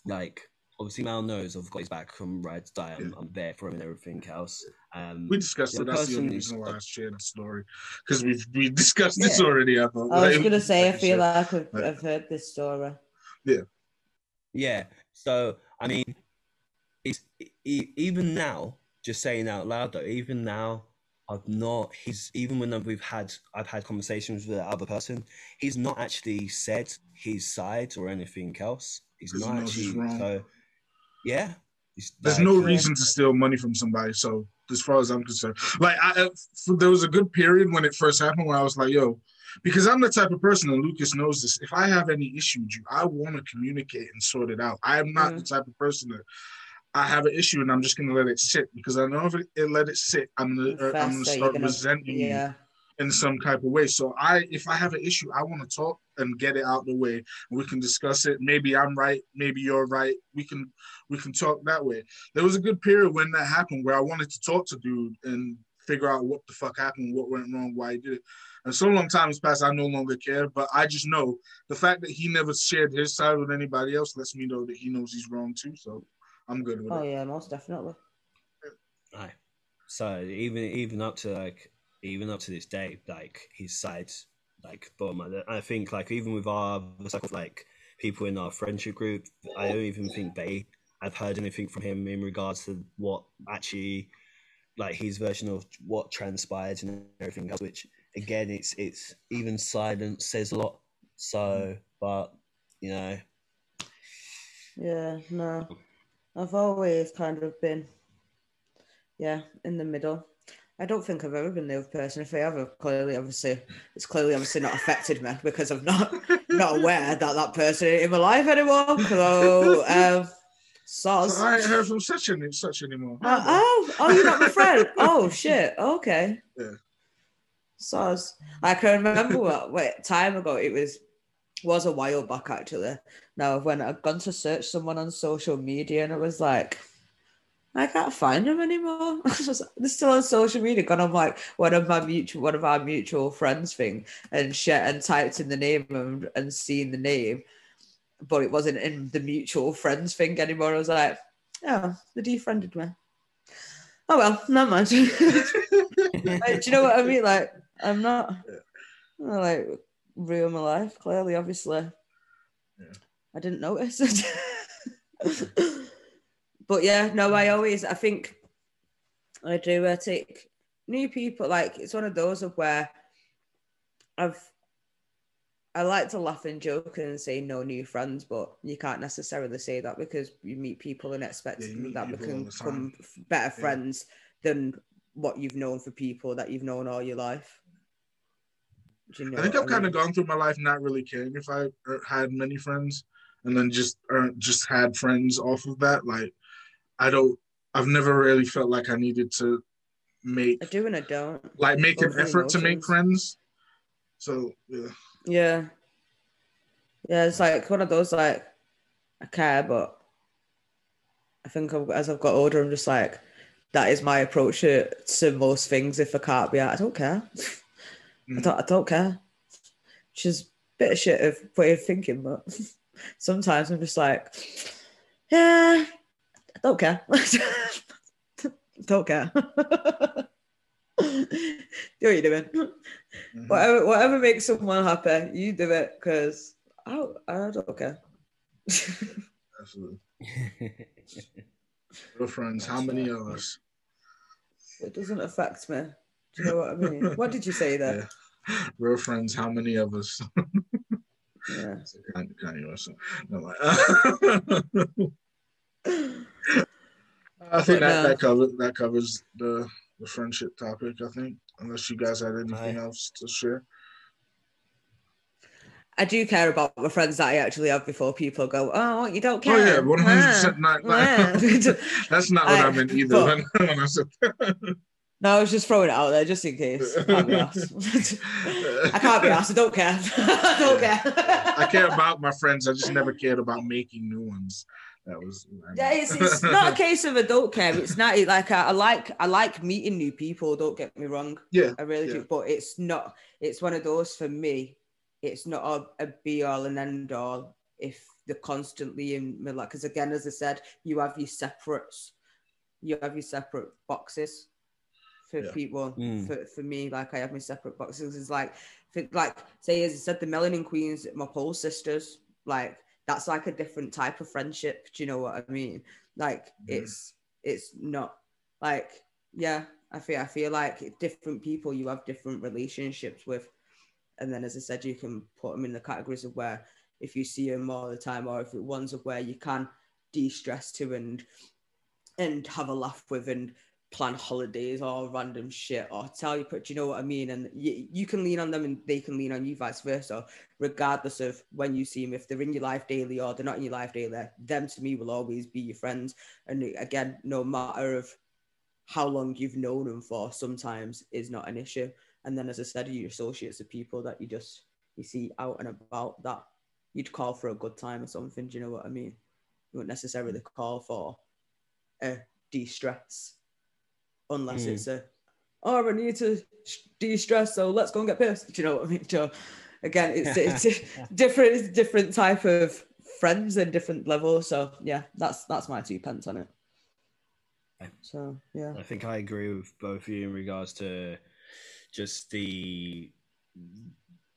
like obviously Mal knows I've got his back from ride to die. I'm, I'm there for him and everything else. Um We discussed The it. That's the person only reason why I shared the story because we've we discussed this already. I thought. i was Like, gonna say i feel like I've, Right. I've heard this story Yeah. Yeah. So I mean, it's e- even now. Just saying out loud though, even now, I've not. He's even when we've had I've had conversations with the other person. He's not actually said his side or anything else. He's not actually. So yeah. There's like- no yeah. reason to steal money from somebody. So as far as I'm concerned, like I, I- f- there was a good period when it first happened where I was like, yo, because I'm the type of person, and Lucas knows this. If I have any issue with you, I want to communicate and sort it out. I'm not mm. the type of person that I have an issue and I'm just gonna let it sit because I know if it, it let it sit, I'm gonna uh, I'm gonna start gonna- resenting you in some type of way. So I, if I have an issue, I want to talk and get it out the way. We can discuss it. Maybe I'm right. Maybe you're right. We can, we can talk that way. There was a good period when that happened where I wanted to talk to dude and figure out what the fuck happened, what went wrong, why he did it. And so long time has passed, I no longer care. But I just know the fact that he never shared his side with anybody else lets me know that he knows he's wrong too. So I'm good with oh it. yeah most definitely Aye. So even even up to like even up to this day, like his side's like boom. I, I think like even with our like people in our friendship group, I don't even think they I've heard anything from him in regards to what actually like his version of what transpired and everything else. Which again, it's it's even silence says a lot. So, but you know, Yeah, no. I've always kind of been, yeah, in the middle. I don't think I've ever been the other person. If I have, I've clearly, obviously, it's clearly obviously not affected me because I'm not not aware that that person in my life anymore. So, um, soz. So I ain't heard from such any such anymore. Uh, oh, oh, you're not my friend. Oh shit. Okay. Yeah. Soz. I can remember what wait, time ago it was was a while back actually. Now when I've gone to search someone on social media and I was like, I can't find them anymore. They're still on social media. Gone on like one of my mutual one of our mutual friends thing and shit and typed in the name and, and seen the name, but it wasn't in the mutual friends thing anymore. I was like, oh, they defriended me. oh well, not much. Like, do you know what I mean? Like, I'm not, like real my life. Clearly, obviously, Yeah. I didn't notice. but yeah, no, I always I think I do. I take new people. Like it's one of those of where I've I like to laugh and joke and say no new friends, but you can't necessarily say that because you meet people and expect Yeah, that become better Yeah. friends than what you've known for people that you've known all your life. You know I think I've kind mean? of gone through my life not really caring if I er, had many friends, and then just er, just had friends off of that. Like, I don't. I've never really felt like I needed to make I do and I don't. like make an effort to make friends. So yeah, Yeah. Yeah, it's like one of those like I care, but I think I've, as I've got older, I'm just like that is my approach to, to most things. If I can't be out, I don't care. I Mm. don't. I don't care. Which is a bit of shit of way of thinking, but sometimes I'm just like, yeah, I don't care. don't care. do what you're doing. Mhm. Whatever, whatever makes someone happy, you do it because I, I don't care. absolutely. Real friends. How many of us? it doesn't affect me. Do you know what I mean? what did you say there? Yeah. Real friends. How many of us? Yeah. Kanye Kanye West. No, like, I think that, that covers that covers the the friendship topic. I think, unless you guys had anything Aye. else to share. I do care about the friends that I actually have before people go, oh, you don't care. Oh care. yeah, one hundred Ah, percent. Not. ah." That's not what I, I- meant either. but- When, when I said, no, I was just throwing it out there just in case. I can't be asked. I can't be asked. I don't care. I don't care. I care about my friends. I just never cared about making new ones. That was. Yeah, it's, it's not a case of I don't care. It's not like I, I like I like meeting new people. Don't get me wrong. Yeah. I really Yeah. do. But it's not. It's one of those for me. It's not a, a be all and end all. If they're constantly in my like, because again, as I said, you have your separates. You have your separate boxes for Yeah. people. Mm. For for me, like I have my separate boxes. It's like, think like say as I said, the Melanin Queens, my pole sisters. Like that's like a different type of friendship. Do you know what I mean? Like it's it's not like yeah. I feel I feel like different people you have different relationships with, and then as I said, you can put them in the categories of where if you see them all the time, or if it ones of where you can de-stress to and and have a laugh with and plan holidays or random shit or tell you, but you know what I mean? And you, you can lean on them and they can lean on you, vice versa, regardless of when you see them. If they're in your life daily or they're not in your life daily, them to me will always be your friends. And again, no matter of how long you've known them for, sometimes is not an issue. And then, as I said, your associates are people that you just you see out and about that you'd call for a good time or something. Do you know what I mean? You wouldn't necessarily call for a de-stress unless Mm. it's a oh I need to de-stress, so let's go and get pissed. Do you know what I mean? So again, it's it's different it's a different type of friends and different levels. So yeah, that's that's my two pence on it. So yeah. I think I agree with both of you in regards to just the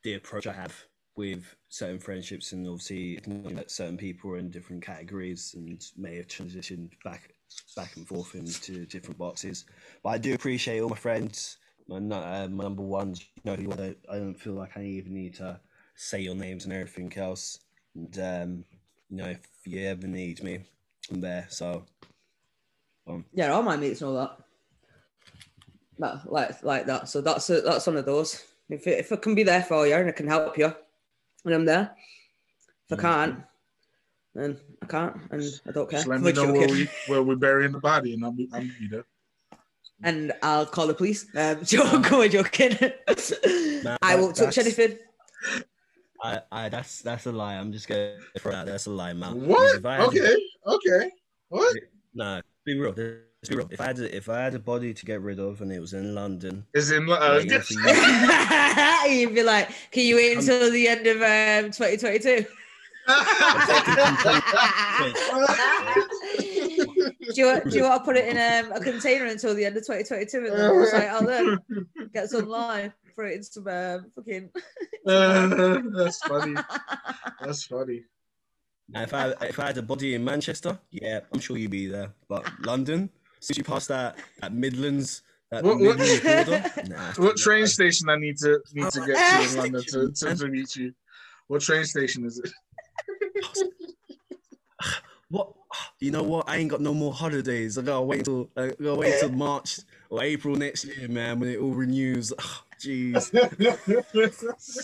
the approach I have with certain friendships, and obviously that certain people are in different categories and may have transitioned back back and forth into different boxes. But I do appreciate all my friends. My, uh, my number ones, you know who. I don't feel like I even need to say your names and everything else. And um, you know, if you ever need me, I'm there. So um, Yeah, all my mates know that. That like like that. So that's a, that's one of those. If it, if I can be there for you and I can help you, and I'm there. If I Mhm. can't, then I can't, and I don't care. Just let me know where we where we're burying the body, and I'll be I'll be there. and I'll call the police. Um, joke, I'm joking. Nah, I won't touch that's- anything. I, I that's that's a lie. I'm just gonna throw it out. That's a lie, man. What? If Okay, okay. What No, be real. Let's be real. If I had a, if I had a body to get rid of and it was in London, is in? Uh, you- You'd be like, can you wait until the end of um, 2022? Do you, want, do you want to put it in um, a container until the end of 2022 and then we'll say out there? Get some live, throw it in some uh, fucking. Uh, that's funny. That's funny. Now, if I if I had a body in Manchester, yeah, I'm sure you'd be there. But London, since you passed that that Midlands, that What- what- border, nah, What train station I need to need to get to in London to, to, to meet you? What train station is it? What you know? What I ain't got no more holidays. I gotta wait till I gotta wait till March or April next year, man, when it all renews. Jeez,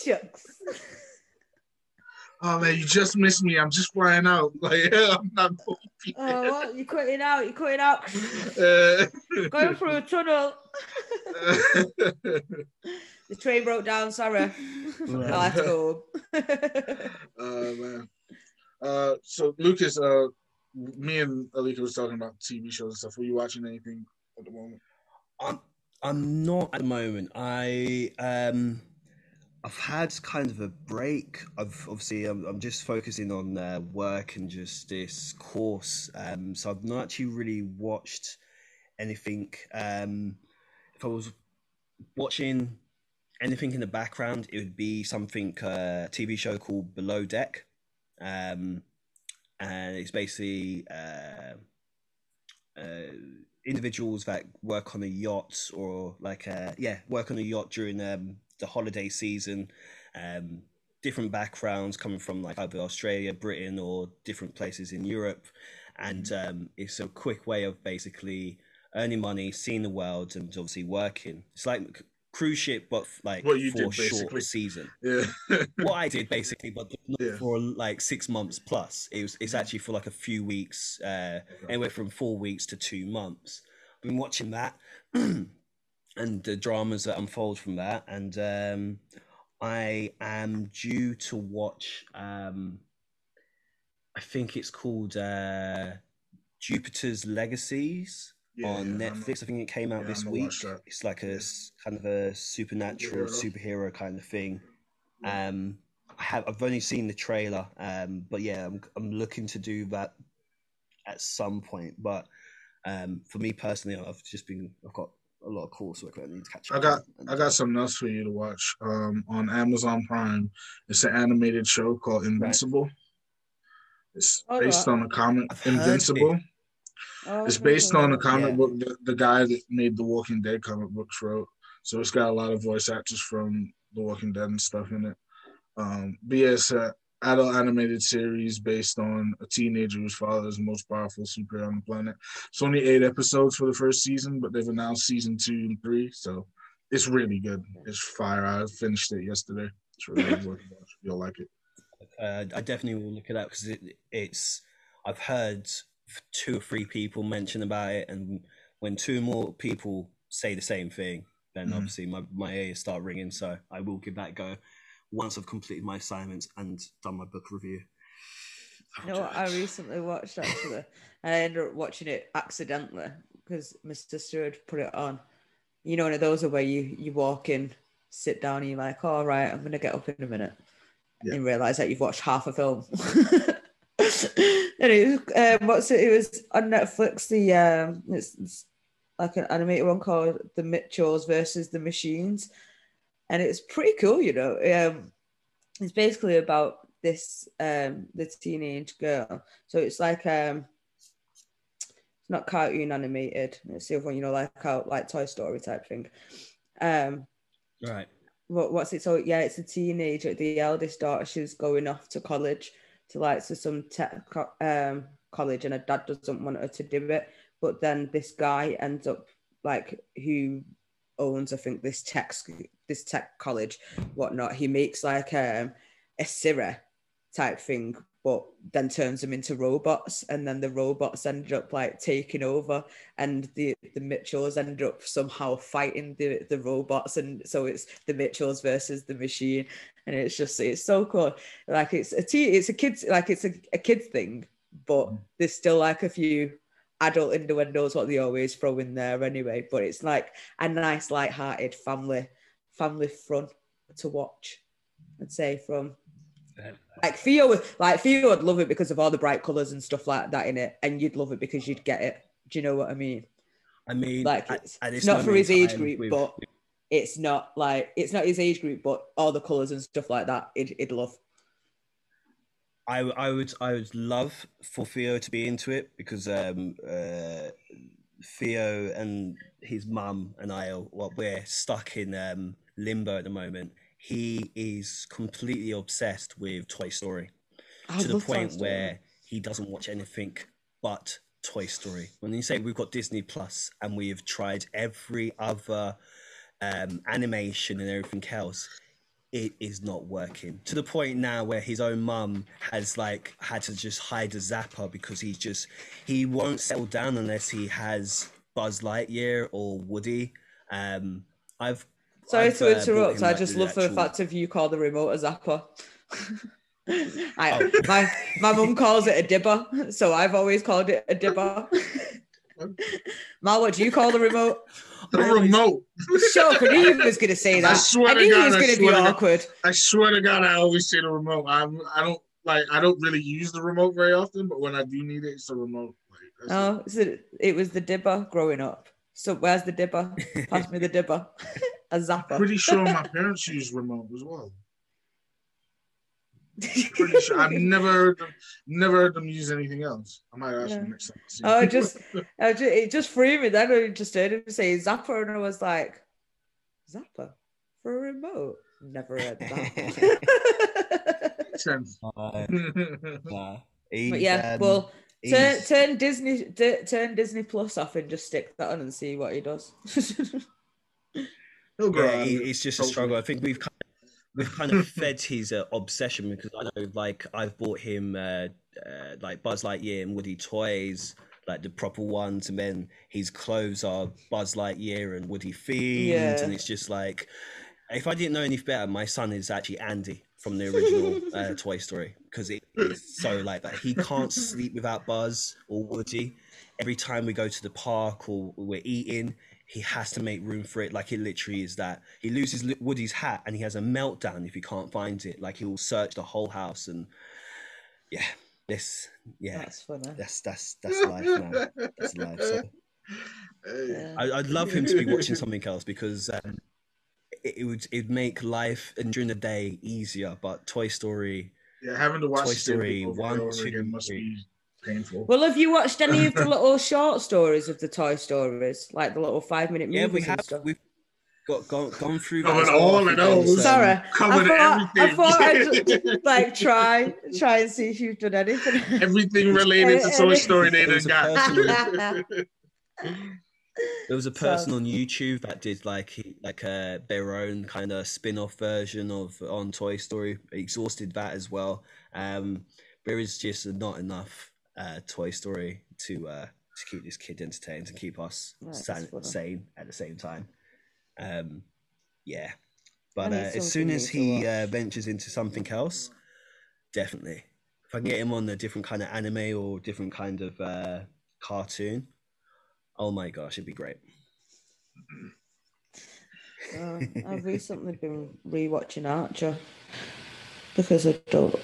Shucks. oh man, you just missed me. I'm just flying out. Like I'm not going to be Oh, what? You're cutting out. You're cutting out. there. Going through a tunnel. The train broke down. Sorry. I'll have to go. uh, man. Uh, so Lucas, uh, me and Alika was talking about TV shows and stuff. Were you watching anything at the moment? I'm I'm not at the moment. I um I've had kind of a break. I've obviously I'm, I'm just focusing on uh, work and just this course. Um, so I've not actually really watched anything. Um, if I was watching anything in the background, it would be something uh, TV show called Below Deck, um, and it's basically. Uh, uh, individuals that work on a yacht or like uh yeah work on a yacht during um the holiday season um different backgrounds coming from like either australia britain or different places in europe and um it's a quick way of basically earning money seeing the world and obviously working it's like cruise ship but like What you for did, a short basically. season Yeah. what I did basically, but not Yeah. for like six months plus. It was it's actually for like a few weeks, uh, anywhere from four weeks to two months. I've been watching that and the dramas that unfold from that, and um, I am due to watch. Um, I think it's called uh, Jupiter's Legacies Yeah, on yeah, Netflix. I think it came out yeah, this I'm week. It's like a kind of a supernatural Superhero. superhero kind of thing. Um, I have I've only seen the trailer, um, but yeah, I'm I'm looking to do that at some point. But um, for me personally, I've just been I've got a lot of coursework that I need to catch up. I got on, I got something else for you to watch. Um, on Amazon Prime, it's an animated show called Invincible. It's All based right. on a comic I've heard Invincible. Oh, It's based on a comic Yeah. book that the guy that made the Walking Dead comic books wrote. So it's got a lot of voice actors from The Walking Dead and stuff in it. Um, but yeah, it's an adult animated series based on a teenager whose father is the most powerful superhero on the planet. It's only eight episodes for the first season, but they've announced season two and three. So it's really good. It's fire. I finished it yesterday. It's really good. worth watching. You'll like it. uh, I definitely will look it up because it, it's I've heard two or three people mention about it, and when two more people say the same thing, then Mhm. obviously my my ears start ringing. So I will give that a go once I've completed my assignments and done my book review. You know what I recently watched actually? I ended up watching it accidentally because my sister had put it on. You know, one of those are where you you walk in, sit down, and you're like, "All right, I'm gonna get up in a minute," Yeah. and realize that you've watched half a film. was, um, what's it? It was on Netflix. The um, it's, it's like an animated one called The Mitchells versus the Machines, and it's pretty cool. You know, um, it's basically about this um the teenage girl. So it's like um it's not cartoon animated. It's the other one, you know, like out like Toy Story type thing. Um Right. what what's it? So yeah, it's a teenager. The eldest daughter, she's going off to college to like to some tech co- um college, and her dad doesn't want her to do it. But then this guy ends up like who owns, I think, this tech this tech college, whatnot. He makes like um a Siri type thing, but then turns them into robots, and then the robots ended up like taking over, and the the Mitchells ended up somehow fighting the the robots, and so it's the Mitchells versus the machine, and it's just it's so cool. Like it's a t it's a kids like it's a, a kids thing, but mm. there's still like a few adult innuendos what they always throw in there anyway. But it's like a nice light-hearted family family fun to watch. I'd say from like Theo, would- like Theo would love it because of all the bright colors and stuff like that in it, and you'd love it because you'd get it. Do you know what I mean? I mean, Like it's, at it's not for his age group, with- but it's not like it's not his age group, but all the colours and stuff like that. it'd, he'd love. I I would I would love for Theo to be into it because um uh Theo and his mum and I are well, we're stuck in um limbo at the moment. He is completely obsessed with Toy Story I to the point where he doesn't watch anything but Toy Story. When you say we've got Disney Plus and we've tried every other um, animation and everything else, it is not working. To the point now where his own mum has like had to just hide a zapper because he just he won't settle down unless he has Buzz Lightyear or Woody. Um, I've Sorry to uh, interrupt. I just the love the actual- fact of you call the remote a zapper. I, Oh. my my mum calls it a dibber, so I've always called it a dibber. Mal, what do you call the remote? The remote. Sure, I knew you was going to say that. I swear I to knew God, he was I going to be swear God. awkward. I swear to God, I always say the remote. I'm, I don't like. I don't really use the remote very often, but when I do need it, it's the remote. Like, that's No, it's it was the dibber growing up. So where's the dipper? Pass me the dipper. a zapper. Pretty sure my parents use remote as well. Pretty sure. I've never heard them, never heard them use anything else. I might ask Yeah. them next time. Oh, just- I ju- it just threw me. Then I just heard him say zapper, and I was like, zapper for a remote. Never heard that. Makes sense. Uh, nah, but he's, yeah, well, turn, turn Disney d- turn Disney Plus off and just stick that on and see what he does. He'll grow yeah, he, it's just a struggle. I think we've kind of, we've kind of fed his uh, obsession because I know, like, I've bought him uh, uh, like Buzz Lightyear and Woody toys, like the proper ones, and then his clothes are Buzz Lightyear and Woody themed, Yeah. and it's just like, if I didn't know any better, my son is actually Andy from the original uh, Toy Story because it is so like that. He can't sleep without Buzz or Woody. Every time we go to the park or we're eating, he has to make room for it. Like it literally is that he loses Woody's hat and he has a meltdown if he can't find it. Like he will search the whole house and yeah, this yeah, That's funny. that's that's that's life now. That's life. So Yeah. I, I'd love him to be watching something else because um, it, it would it'd make life and during the day easier. But Toy Story, yeah, having to watch Toy the same Story over one, over two, again must three. be painful. Well, have you watched any of the little short stories of the Toy Stories, like the little five minute movies yeah, we have. stuff? we've got gone gone through Covered that as well. all of those. on, um, Sorry, I Covered thought, I thought I'd just, like try try and see if you've done anything. Everything related to Toy Story they It was done a got. There was a So- person on YouTube that did like like uh, their own kind of spin-off version of on Toy Story. Exhausted that as well. Um, there is just not enough uh, Toy Story to uh, to keep this kid entertained and keep us Right, san- sane at the same time. Um, yeah, but uh, as soon as he uh, ventures into something else, definitely. If I can get him on a different kind of anime or different kind of uh, cartoon, oh my gosh, it'd be great. Uh, I've recently been rewatching Archer because I don't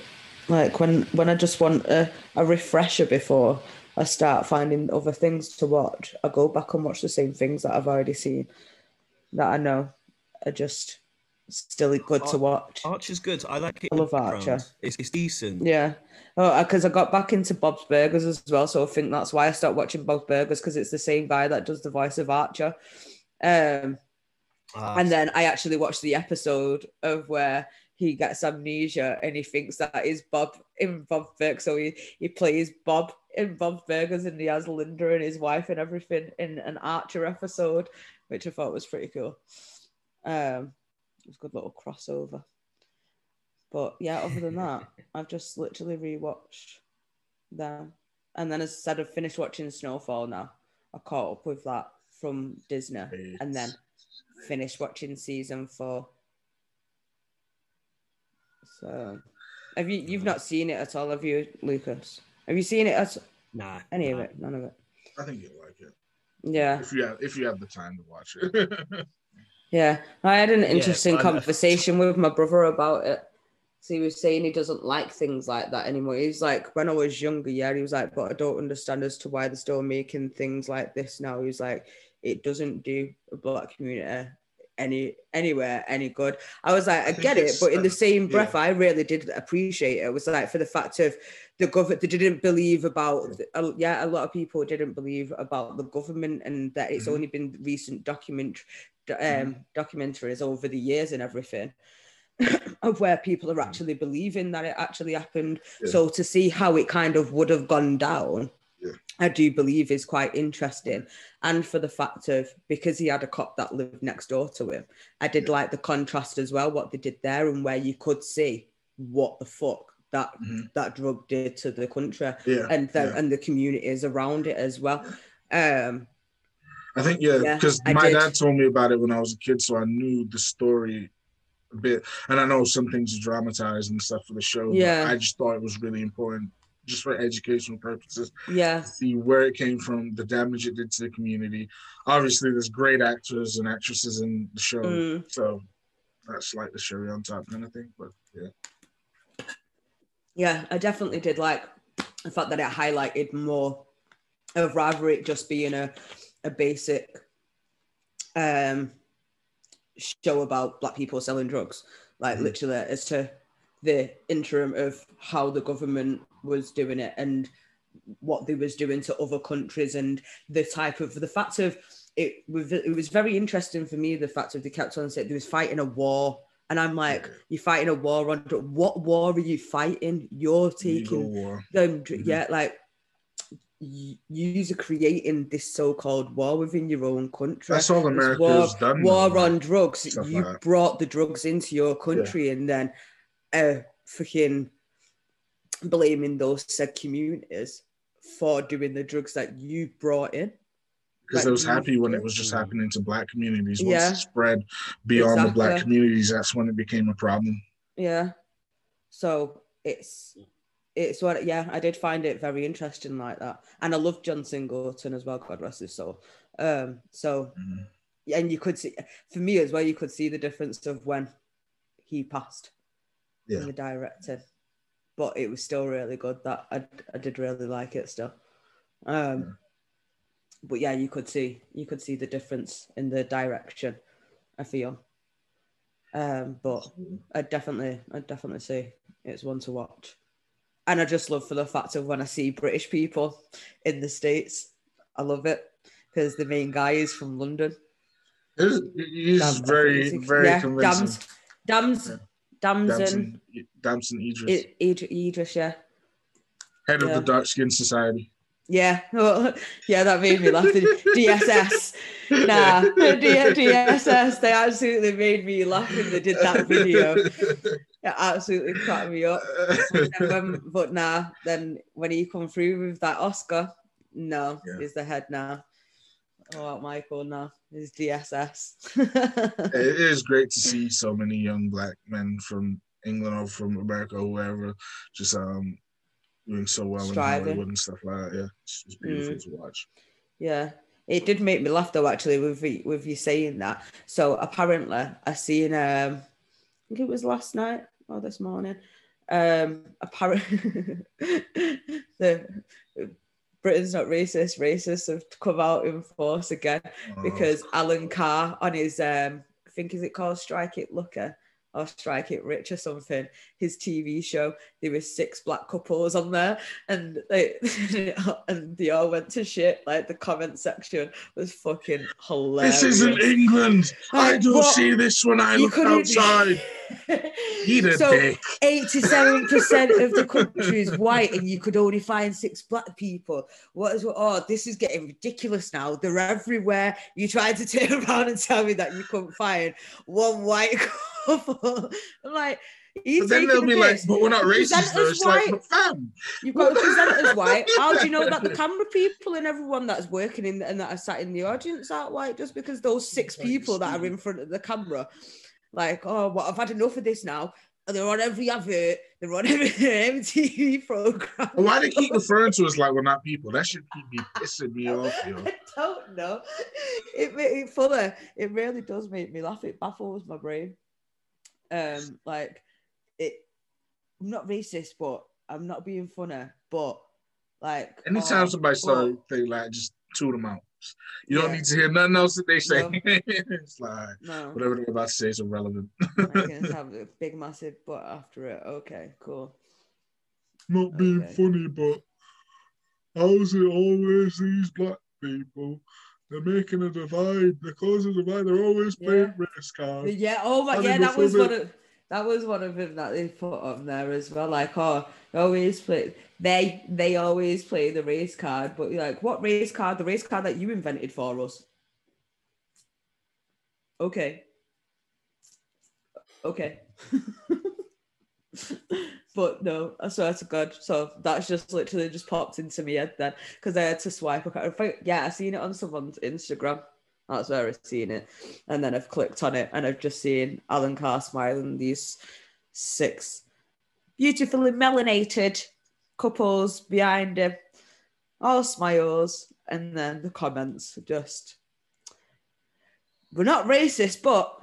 like when when I just want a, a refresher before I start finding other things to watch. I go back and watch the same things that I've already seen that I know are just still good to watch. Archer's good. I like it. I love. Archer. It's, it's decent. Yeah. Oh, because I got back into Bob's Burgers as well, so I think that's why I stopped watching Bob's Burgers because it's the same guy that does the voice of Archer. Um, Ah, and then I actually watched the episode of where he gets amnesia and he thinks that is Bob in Bob Burgers. So he, he plays Bob in Bob's Burgers and he has Linda and his wife and everything in an Archer episode, which I thought was pretty cool. Um, it was a good little crossover. But yeah, other than that, I've just literally rewatched them. And then as I said, I've finished watching Snowfall now. I caught up with that from Disney and then finished watching season four. So, have you you've mm. not seen it at all, have you, Lucas? Have you seen it at nah, any of it? None of it. I think you'll like it Yeah, if you have if you have the time to watch it. yeah. I had an interesting I- conversation with my brother about it. So he was saying he doesn't like things like that anymore. He's like, when I was younger, yeah, he was like, but I don't understand as to why they're still making things like this now. He's like, it doesn't do a black community any anywhere any good. I was like, I, I get it, but in the same yeah. breath, I really did appreciate it. It was like for the fact of the government, they didn't believe about, uh, yeah, a lot of people didn't believe about the government and that it's Mhm. only been recent document um, Mhm. documentaries over the years and everything of where people are actually believing that it actually happened. Yeah. So to see how it kind of would have gone down, Yeah. I do believe is quite interesting. And for the fact of because he had a cop that lived next door to him, I did Yeah. like the contrast as well, what they did there and where you could see what the fuck that Mhm. that drug did to the country and the and the communities around it as well. Um I think yeah, Yeah, because I my did. dad told me about it when I was a kid, so I knew the story a bit. And I know some things are dramatized and stuff for the show. but Yeah. I just thought it was really important, just for educational purposes, yeah, see where it came from, the damage it did to the community. Obviously, there's great actors and actresses in the show, mm, so that's like the cherry on top kind of thing. But yeah, yeah, I definitely did like the fact that it highlighted more of rather it just being a a basic um show about black people selling drugs like Mhm. literally as to the interim of how the government was doing it and what they was doing to other countries and the type of the fact of it was it was very interesting for me the fact of they kept on saying they was fighting a war and I'm like you're fighting a war on what war are you fighting you're taking war. them Mhm. yeah like you are creating this so-called war within your own country That's all This America war, has done. war on drugs stuff you like brought the drugs into your country and then uh freaking blaming those said communities for doing the drugs that you brought in because like they was happy when it was just happening to black communities. Once Yeah. it spread beyond the black communities, that's when it became a problem. yeah so it's it's what yeah i did find it very interesting like that. And i love john singleton as well god rest his soul. Um so Mhm. and you could see for me as well you could see the difference of when he passed Yeah. the director. But it was still really good that i, I did really like it still. Um Yeah. but yeah you could see you could see the difference in the direction i feel. Um but i definitely i definitely say it's one to watch and i just love for the fact of when i see british people in the states i love it because the main guy is from london He's, very, very yeah, convincing. Dams, Dams, Yeah. Damson, Damson, Idris, I- Idris, yeah, head of the Dark Skin Society. yeah, well, yeah. That made me laugh. DSS, nah, D- DSS. They absolutely made me laugh when they did that video. It absolutely cracked me up. When- but nah, then when he come through with that Oscar, no, Yeah. he's the head now. Oh, Michael, no, he's DSS. it is great to see so many young black men from England or from America or wherever just um doing so well Striving. in Hollywood and stuff like that. Yeah, it's, it's beautiful Mm. to watch. Yeah, it did make me laugh though. Actually, with you, with you saying that. So apparently, I seen um, I think it was last night or this morning. Um, apparently, the Britain's not racist. Racists have come out in force again Uh, because Alan Carr on his um, I think is it called Strike It Lucky or Strike It Rich or something. His TV show. There were six black couples on there, and they and they all went to shit. Like the comment section was fucking hilarious. this isn't England. Uh, I don't what? see this when I You look outside. Eat a so dick. 87% of the country is white and you could only find six black people. What is oh, this is getting ridiculous now. They're everywhere. You tried to turn around and tell me that you couldn't find one white couple. I'm like, you But then they'll taking be the like, but we're not racist. Though. us It's like, white. but fam, You've got to present as white. How do you know that the camera people and everyone that's working in and that are sat in the audience aren't white just because those six Like, people that are in front of the camera, like, oh, well, I've had enough of this now. And they're on every advert, they're on every MTV program. why do they keep referring to us like we're not people? That should keep me pissing me off, yo. I don't know. It made it funny. It really does make me laugh. It baffles my brain. Um, like it I'm not racist, but I'm not being funny, but like Anytime oh, somebody starts they like just tune them out. You don't need to hear nothing else that they say. No. it's like no, whatever they're about to say is irrelevant. I can have a big massive butt after it. Okay, cool. Not being Okay. funny, but how's it always these black people? They're making a divide. They're causing a divide. They're always playing race cards. Yeah. Oh my. How Yeah, that was one of that was one of them that they put on there as well. Like, oh, they always play. They they always play the race card, but you're like, what race card? The race card that you invented for us. Okay. Okay. but no, I swear to God. So that's just literally just popped into my head then because I had to swipe. I yeah, I seen it on someone's Instagram. That's where I've seen it. And then I've clicked on it and I've just seen Alan Carr smiling, these six beautifully melanated couples behind him, all smiles. And then the comments just, we're not racist, but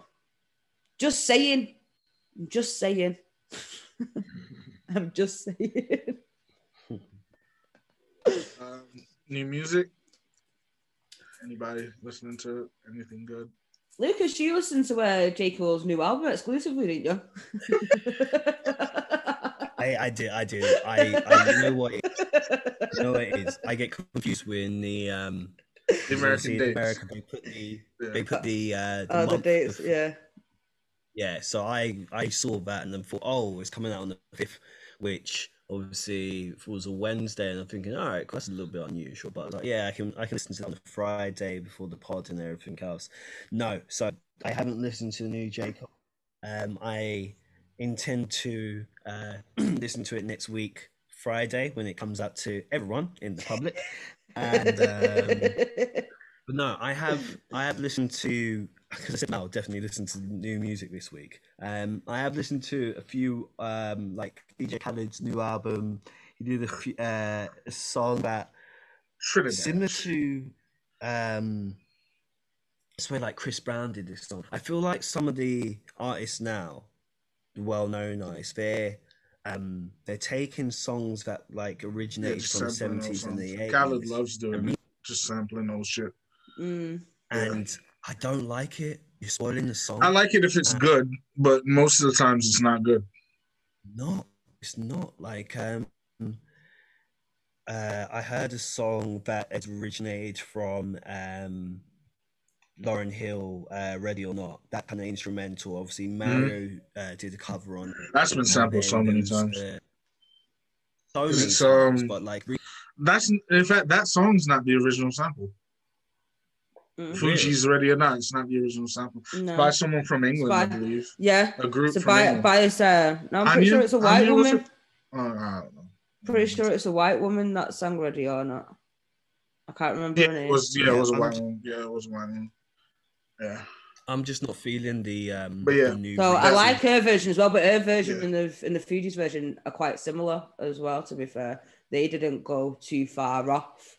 just saying, just saying. I'm just saying. Um, new music? Anybody listening to? Anything good? Lucas, you listened to uh, J. Cole's new album exclusively, didn't you? I, I did, I did. I, I know what it, you know what it is. I get confused when the um The American dates. America they put the Yeah. they put the uh the, oh, the dates, of- yeah. Yeah. So I I saw that and then thought, oh, it's coming out on the fifth, which obviously was a Wednesday, and I'm thinking, all right, that's a little bit unusual, but like, yeah, I can I can listen to it on Friday before the pod and everything else. No, so I haven't listened to the new J. Cole. Um, I intend to uh, listen to it next week, Friday, when it comes out to everyone in the public. And um, but no, I have I have listened to because I said I'll definitely listen to new music this week. Um, I have listened to a few um like DJ Khaled's new album. He did a, uh, a song that Trinidad. similar to um it's where like Chris Brown did this song. I feel like some of the artists now, the well known artists, they're um they're taking songs that like originated just from the seventies and the songs. eighties. Khaled loves doing it. Just sampling old shit. Mm. and I don't like it. You're spoiling the song. I like it if it's good, but most of the times it's not good. No, It's not like um. Uh, I heard a song that originated from um, Lauryn Hill, uh, "Ready or Not." That kind of instrumental. Obviously, Mario uh, did a cover on it. That's been sampled so many times. uh, so many times, um, but like re- That's in fact that song's not the original sample. Mm. Fugees ready or not, it's not the original sample. No. By someone from England, I believe. Yeah. A group So from by England. by a uh, no, I'm pretty Enya? sure it's a white Enya was woman. Oh, I don't know. Pretty sure it's a white woman that sang ready or not. I can't remember Yeah, her it name. was yeah, it was a white I'm- one. Yeah, it was a white one. Yeah. I'm just not feeling the um. But yeah. the new So I like her version as well, but her version Yeah. and the and the Fugees version are quite similar as well. To be fair, they didn't go too far off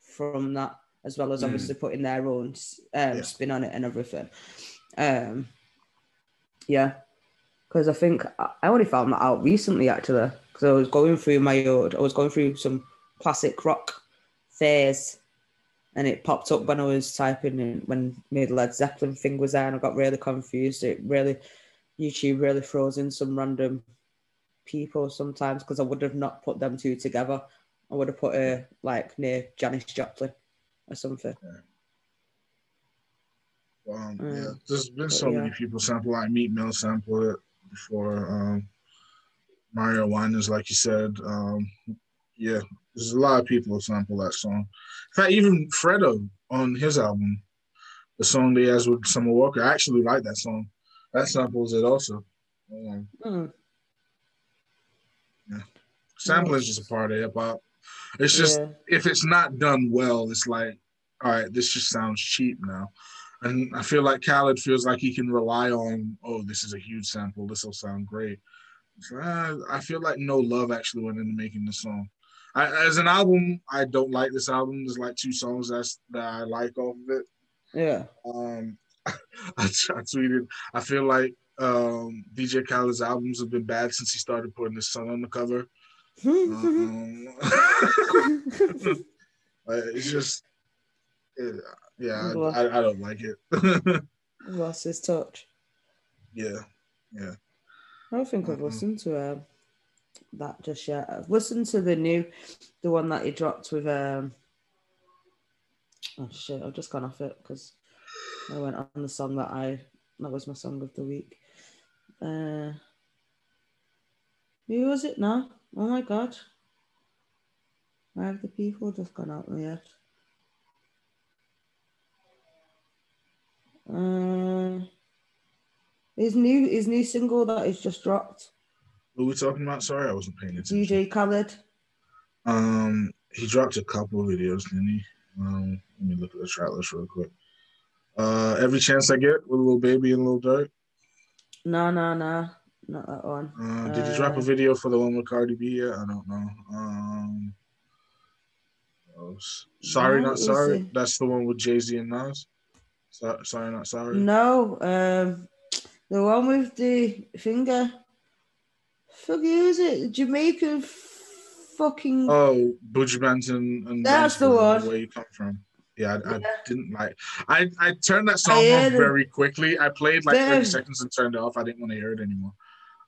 from that, as well as Mm. obviously putting their own um, Yeah. spin on it and everything. Um, yeah, because I think I only found that out recently actually, because I was going through my old, I was going through some classic rock phase. And it popped up when I was typing in when my Led Zeppelin thing was there, and I got really confused. It really YouTube really throws in some random people sometimes because I would have not put them two together. I would have put her like near Janis Joplin or something. Um, Mm. yeah, there's been so many people sample like Meek Mill sampled it before. Um, Mario Winans, like you said. Um, yeah, there's a lot of people who sample that song. In fact, even Fredo on his album, the song that he has with Summer Walker, I actually like that song. That samples it also. Um, Mm, sampling is just a part of hip hop. It's just yeah. if it's not done well, it's like, all right, this just sounds cheap now. And I feel like Khaled feels like he can rely on, oh, this is a huge sample. This will sound great. So, uh, I feel like no love actually went into making the song. I, as an album, I don't like this album. There's like two songs that's, that I like off of it. yeah. Um, I, I tweeted, I feel like Um, DJ Khaled's albums have been bad since he started putting his son on the cover. Hmm. Um, uh, it's just, it- yeah, I, I, I don't like it. Lost his touch. yeah, yeah. I don't think I've Mhm. listened to um, that just yet. I've listened to the new, the one that he dropped with. um Oh shit! I've just gone off it because I went on the song that I that was my song of the week. Uh, who was it now? Oh my god! Where have the people just gone out head? Uh, his new his new single that he's just dropped. are we talking about? Sorry, I wasn't paying attention. DJ Khaled. Um, he dropped a couple of videos, didn't he? Um, let me look at the track list real quick. Uh, every chance I get with a Lil Baby and a Lil Durk. No, no, no, not that one. Uh, did you drop a Uh, video for the one with Cardi B yet? I don't know. Um, oh, sorry, No, not sorry. it- That's the one with Jay Z and Nas. So, sorry, not sorry. No, um, the one with the finger. Fuck, who is it? Jamaican fucking. Oh, Buju Banton and That's the one. Where you come from? Yeah, I, I didn't like. I I turned that song off very quickly. I played like thirty seconds and turned it off. I didn't want to hear it anymore.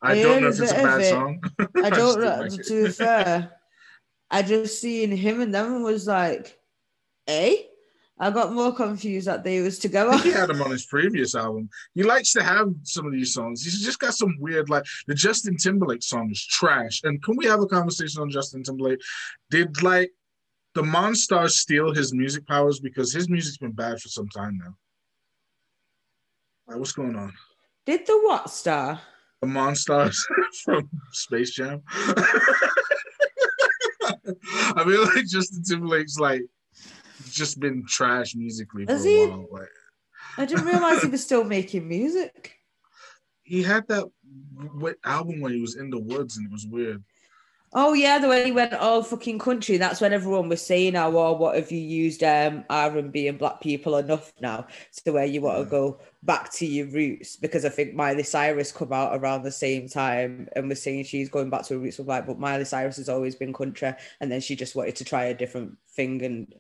I, don't know if it's a bad it. song. I don't know. like to be fair, I just seen him and them and was like, "Eh." I got more confused that they was I together. think he had him on his previous album. He likes to have some of these songs. He's just got some weird, like the Justin Timberlake song is trash. And can we have a conversation on Justin Timberlake? Did like the Monstars steal his music powers because his music's been bad for some time now? Like, what's going on? Did the what star? The Monstars from Space Jam. I mean, like Justin Timberlake's like just been trash musically for a he? while. Like I didn't realize he was still making music. he had that w- album when he was in the woods and it was weird. Oh yeah, the way he went all fucking country. That's when everyone was saying, "Oh, well, what have you used um, R and B and black people enough now to where you want Yeah. to go back to your roots?" Because I think Miley Cyrus come out around the same time and was saying she's going back to her roots of like, but Miley Cyrus has always been country, and then she just wanted to try a different thing and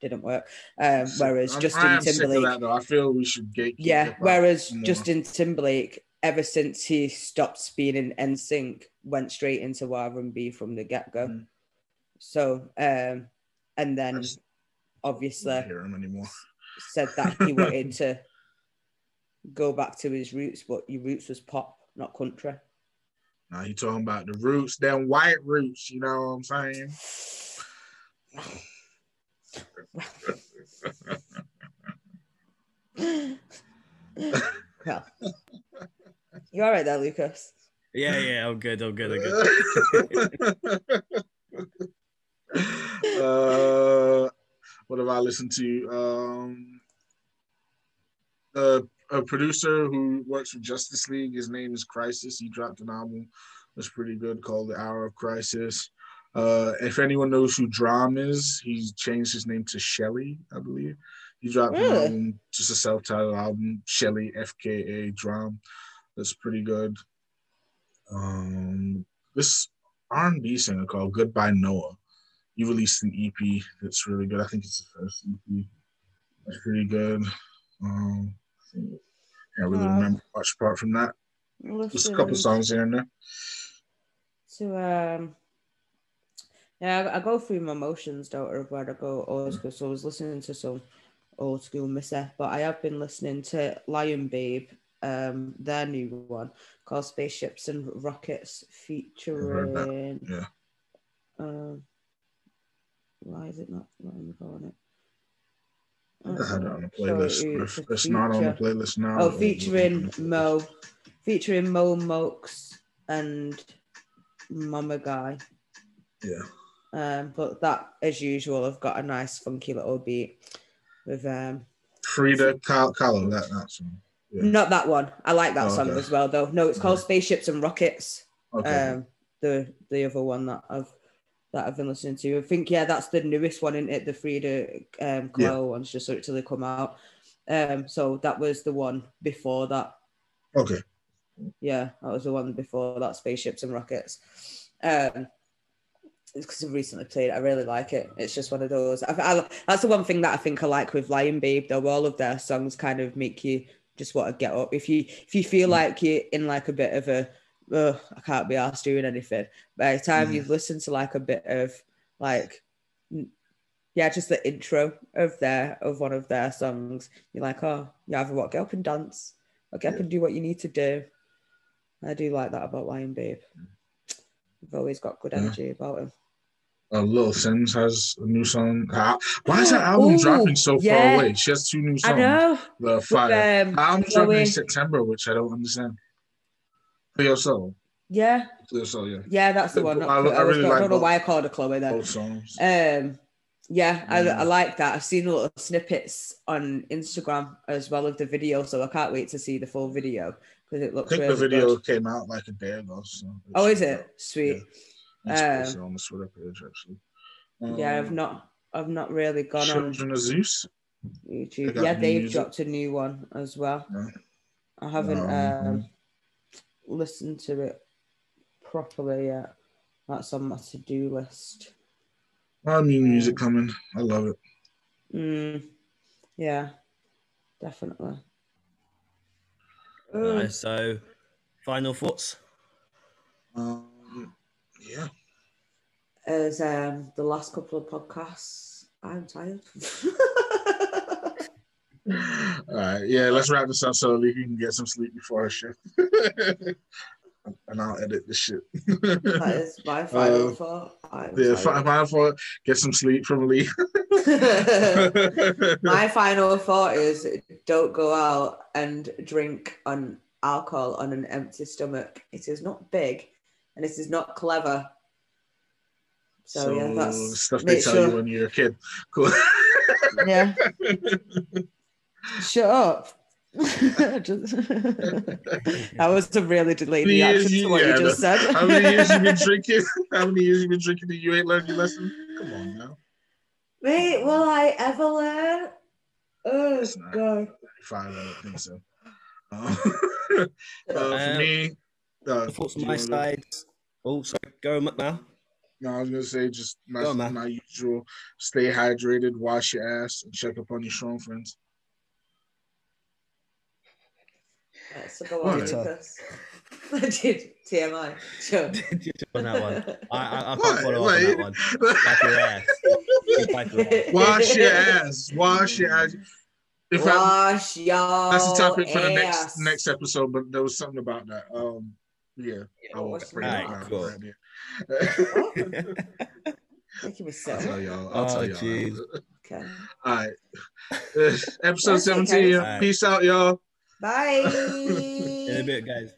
didn't work. Um, whereas I'm- Justin am sick of Timberlake. I feel we should gatekeep. yeah. Whereas. Justin Timberlake, ever since he stopped being in NSYNC, went straight into R and B from the get go. Mm. So, um, and then just obviously hear him anymore. said that he wanted to go back to his roots, but your roots was pop, not country. Now you talking about the roots, them white roots. You know what I'm saying? well, you all right there, Lucas? Yeah, yeah, I'm good. I'm good. I'm good. uh, what have I listened to? Um, uh, a producer who works for Justice League. His name is Crisis. He dropped an album that's pretty good called The Hour of Crisis. Uh, if anyone knows who DRAM is, he's changed his name to Shelley, I believe. He dropped an album, just a self-titled album, Shelley FKA DRAM. That's pretty good. Um, this R&B singer called Goodbye Noah. He released an EP that's really good. I think it's the first EP. That's pretty good. Um, I think- can't really Wow. remember much apart from that. Just a couple songs here and there. To um, yeah, I, I go through my motions, don't I? Where I go old school. So I was listening to some old school Missy, but I have been listening to Lion Babe, um, their new one called Spaceships and Rockets, featuring. Yeah. Um, why is it not letting me go on it? I had it on the Sorry, playlist. it's it's not on the playlist now. Oh, featuring Mo, featuring Mo Mokes and Mama Guy. Yeah. Um, but that, as usual, I've got a nice funky little beat with um, Frida Kahlo, Kahlo that, that song. Yeah. not that one. I like that Oh, song okay. as well, though. No, it's called Okay. Spaceships and Rockets. Okay. Um, the the other one that I've that I've been listening to. I think yeah, that's the newest one in it. The Frida um, Yeah. Ones just till they come out. Um, so that was the one before that. okay. Yeah, that was the one before that, Spaceships and Rockets. Um, it's because I've recently played. it. I really like it. It's just one of those. I, I, that's the one thing that I think I like with Lion Babe. Though all of their songs kind of make you just want to get up. If you if you feel like you're in like a bit of a, oh, I can't be asked doing anything. By the time Mm. you've listened to like a bit of like, yeah, just the intro of their of one of their songs, you're like, oh, you either what get up and dance, or get up and do what you need to do. I do like that about Lion Babe. They've always got good Yeah. energy about him. Uh, Little Simz has a new song. Ah, Why is that album Ooh, dropping so yeah. far away? She has two new songs. I know. The With, fire. um, The album's dropping in September, which I don't understand. For your soul. Yeah, For your soul, yeah. yeah, that's the one. I- I I, really like don't know why I called her Chloe then. Both songs. Um, yeah, I, Yeah. I like that. I've seen a little snippets on Instagram as well of the video, so I can't wait to see the full video because it looks. I think really the video good. came out like a day ago. So Oh, is it sweet? It's Um, posted on the Twitter page actually. Yeah, I've Um, not, I've not really gone on Children of Zeus. YouTube. Yeah, they've music. dropped a new one as well. Yeah. I haven't Um, um, listened to it properly yet. That's on my to-do list. A lot of new music coming. I love it. Mm, yeah, definitely. Alright, so, final thoughts. Um, yeah. As um, the last couple of podcasts, I'm tired. All right. Yeah, let's wrap this up so we can get some sleep before our shift. and I'll edit the shit. that is my final Uh, thought. I'm yeah, tired. final thought, get some sleep from Lee. my final thought is don't go out and drink on alcohol on an empty stomach. It is not big and this is not clever. So, yeah, that's stuff they make tell sure- you when you're a kid. Cool. yeah. Shut up. That was a really delayed Many years reaction you- to what yeah, you just said. How many years you been drinking? How many years you been drinking and you ain't learned your lesson? Come on now. Wait, will I ever learn? Oh It's not. god. Five, I don't think so. Uh, uh, for Um, me, uh, Thoughts on my wanna go? side. Oh, sorry, go on now. No, I was gonna say just my, Go on, my usual: stay hydrated, wash your ass, and check up on your strong friends. Let's go What? on, Lucas. Did TMI. Sure. on that one. I, I, I can't follow up on that one. Wipe your ass. Wipe your ass. Wash your ass. Wash your ass. In fact, Wash your that's the topic for the next ass. next episode. But there was something about that. Um, yeah, I will Wash bring your it Alright, cool. right there. Making me I'll tell y'all. I'll tell Oh, y'all. jeez. Okay. All right. Episode That's okay. 17. Alright. Peace out, y'all. Bye. In a bit, guys.